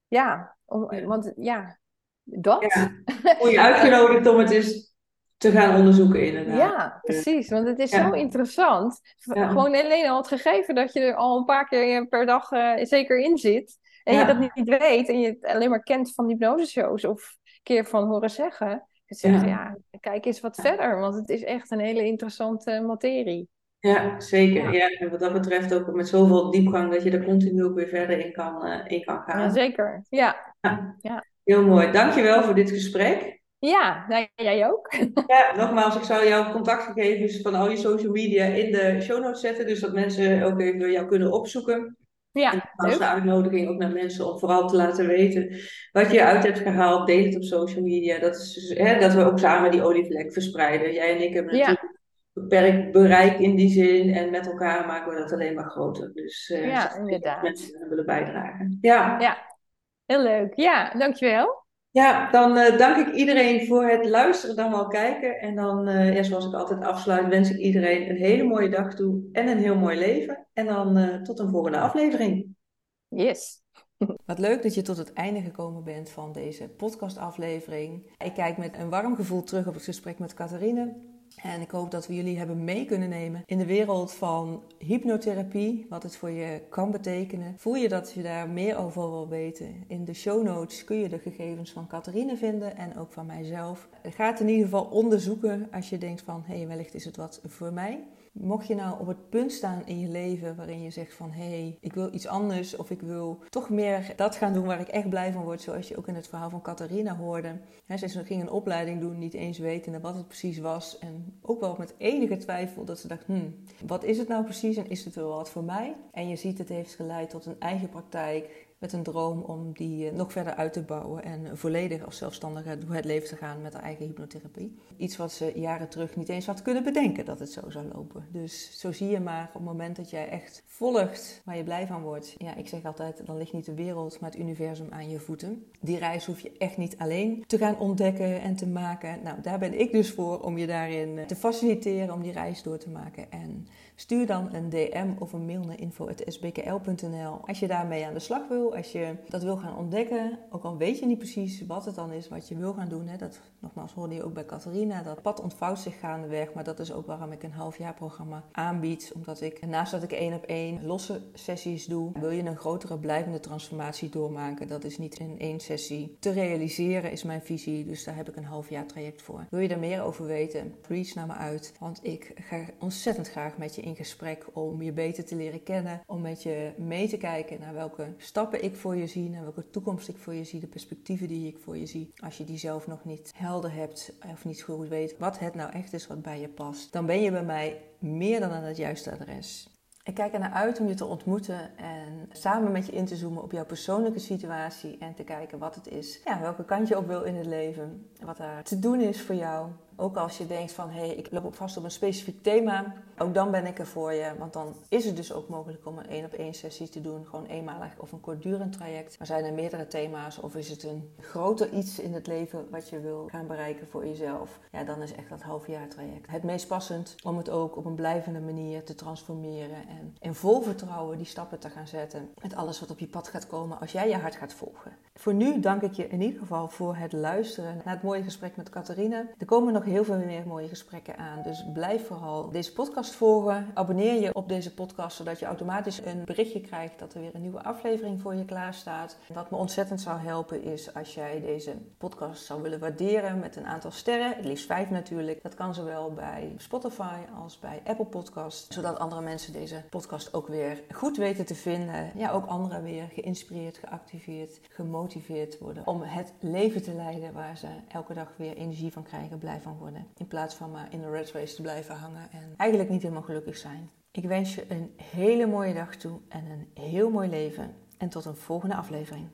ja, om, want ja, dat. Ja. Word je uitgenodigd om het eens te gaan onderzoeken inderdaad. Ja, precies. Want het is zo interessant. Gewoon alleen al het gegeven dat je er al een paar keer per dag uh, zeker in zit. En je dat niet, weet. En je het alleen maar kent van hypnoseshows of een keer van horen zeggen. Zegt, ja. kijk eens wat verder. Want het is echt een hele interessante materie. Ja, zeker. Ja. en wat dat betreft ook met zoveel diepgang dat je er continu ook weer verder in kan, uh, in kan gaan. Ja, zeker. Ja. ja. Heel mooi. Dankjewel voor dit gesprek. Ja, nou, jij ook. Ja, nogmaals, ik zal jouw contactgegevens van al je social media in de show notes zetten, dus dat mensen ook even jou kunnen opzoeken. Ja, en als de uitnodiging ook naar mensen om vooral te laten weten wat je uit hebt gehaald. Deel het op social media. Dat, is, dus, hè, dat we ook samen die olievlek verspreiden. Jij en ik hebben natuurlijk beperkt bereik in die zin. En met elkaar maken we dat alleen maar groter. Dus uh, ja, inderdaad. mensen willen bijdragen. Ja. ja, heel leuk. Ja, dankjewel. Ja, dan uh, dank ik iedereen voor het luisteren, dan wel kijken. En dan, uh, ja, zoals ik altijd afsluit, wens ik iedereen een hele mooie dag toe en een heel mooi leven. En dan uh, tot een volgende aflevering. Yes. Wat leuk dat je tot het einde gekomen bent van deze podcastaflevering. Ik kijk met een warm gevoel terug op het gesprek met Catharine. En ik hoop dat we jullie hebben mee kunnen nemen in de wereld van hypnotherapie, wat het voor je kan betekenen. Voel je dat je daar meer over wil weten? In de show notes kun je de gegevens van Catharine vinden en ook van mijzelf. Ga het in ieder geval onderzoeken als je denkt van, hé, hey, wellicht is het wat voor mij. Mocht je nou op het punt staan in je leven waarin je zegt van hé, hey, ik wil iets anders of ik wil toch meer dat gaan doen waar ik echt blij van word, zoals je ook in het verhaal van Catharina hoorde. Ze ging een opleiding doen, niet eens wetende wat het precies was en ook wel met enige twijfel dat ze dacht, hmm, wat is het nou precies en is het wel wat voor mij? En je ziet het heeft geleid tot een eigen praktijk, met een droom om die nog verder uit te bouwen en volledig als zelfstandige door het leven te gaan met haar eigen hypnotherapie. Iets wat ze jaren terug niet eens had kunnen bedenken dat het zo zou lopen. Dus zo zie je maar op het moment dat jij echt volgt waar je blij van wordt. Ja, ik zeg altijd, dan ligt niet de wereld, maar het universum aan je voeten. Die reis hoef je echt niet alleen te gaan ontdekken en te maken. Nou, daar ben ik dus voor om je daarin te faciliteren om die reis door te maken. En stuur dan een DM of een mail naar info.sbkl.nl als je daarmee aan de slag wil, als je dat wil gaan ontdekken. Ook al weet je niet precies wat het dan is wat je wil gaan doen. Hè. Dat, nogmaals, hoorde je ook bij Catharina. Dat pad ontvouwt zich gaandeweg, maar dat is ook waarom ik een halfjaarprogramma aanbied. Omdat ik, naast dat ik één op één losse sessies doe, wil je een grotere blijvende transformatie doormaken. Dat is niet in één sessie te realiseren, is mijn visie. Dus daar heb ik een halfjaar traject voor. Wil je er meer over weten? Reach naar me uit, want ik ga ontzettend graag met je in gesprek om je beter te leren kennen, om met je mee te kijken naar welke stappen ik voor je zie, naar welke toekomst ik voor je zie, de perspectieven die ik voor je zie. Als je die zelf nog niet helder hebt of niet goed weet wat het nou echt is wat bij je past, dan ben je bij mij meer dan aan het juiste adres. Ik kijk er naar uit om je te ontmoeten en samen met je in te zoomen op jouw persoonlijke situatie en te kijken wat het is, ja, welke kant je op wil in het leven, wat daar te doen is voor jou. Ook als je denkt van hé, hey, ik loop op vast op een specifiek thema, ook dan ben ik er voor je. Want dan is het dus ook mogelijk om een één op één sessie te doen, gewoon eenmalig of een kortdurend traject. Maar zijn er meerdere thema's of is het een groter iets in het leven wat je wil gaan bereiken voor jezelf? Ja, dan is echt dat halfjaar traject het meest passend om het ook op een blijvende manier te transformeren en in vol vertrouwen die stappen te gaan zetten met alles wat op je pad gaat komen als jij je hart gaat volgen. Voor nu dank ik je in ieder geval voor het luisteren naar het mooie gesprek met Catharina. Er komen nog heel veel meer mooie gesprekken aan. Dus blijf vooral deze podcast volgen. Abonneer je op deze podcast, zodat je automatisch een berichtje krijgt dat er weer een nieuwe aflevering voor je klaar staat. Wat me ontzettend zou helpen is als jij deze podcast zou willen waarderen met een aantal sterren. Het liefst vijf natuurlijk. Dat kan zowel bij Spotify als bij Apple Podcasts. Zodat andere mensen deze podcast ook weer goed weten te vinden. Ja, ook anderen weer geïnspireerd, geactiveerd, gemotiveerd worden om het leven te leiden waar ze elke dag weer energie van krijgen, blij van In plaats van maar in de red race te blijven hangen en eigenlijk niet helemaal gelukkig zijn. Ik wens je een hele mooie dag toe en een heel mooi leven. En tot een volgende aflevering.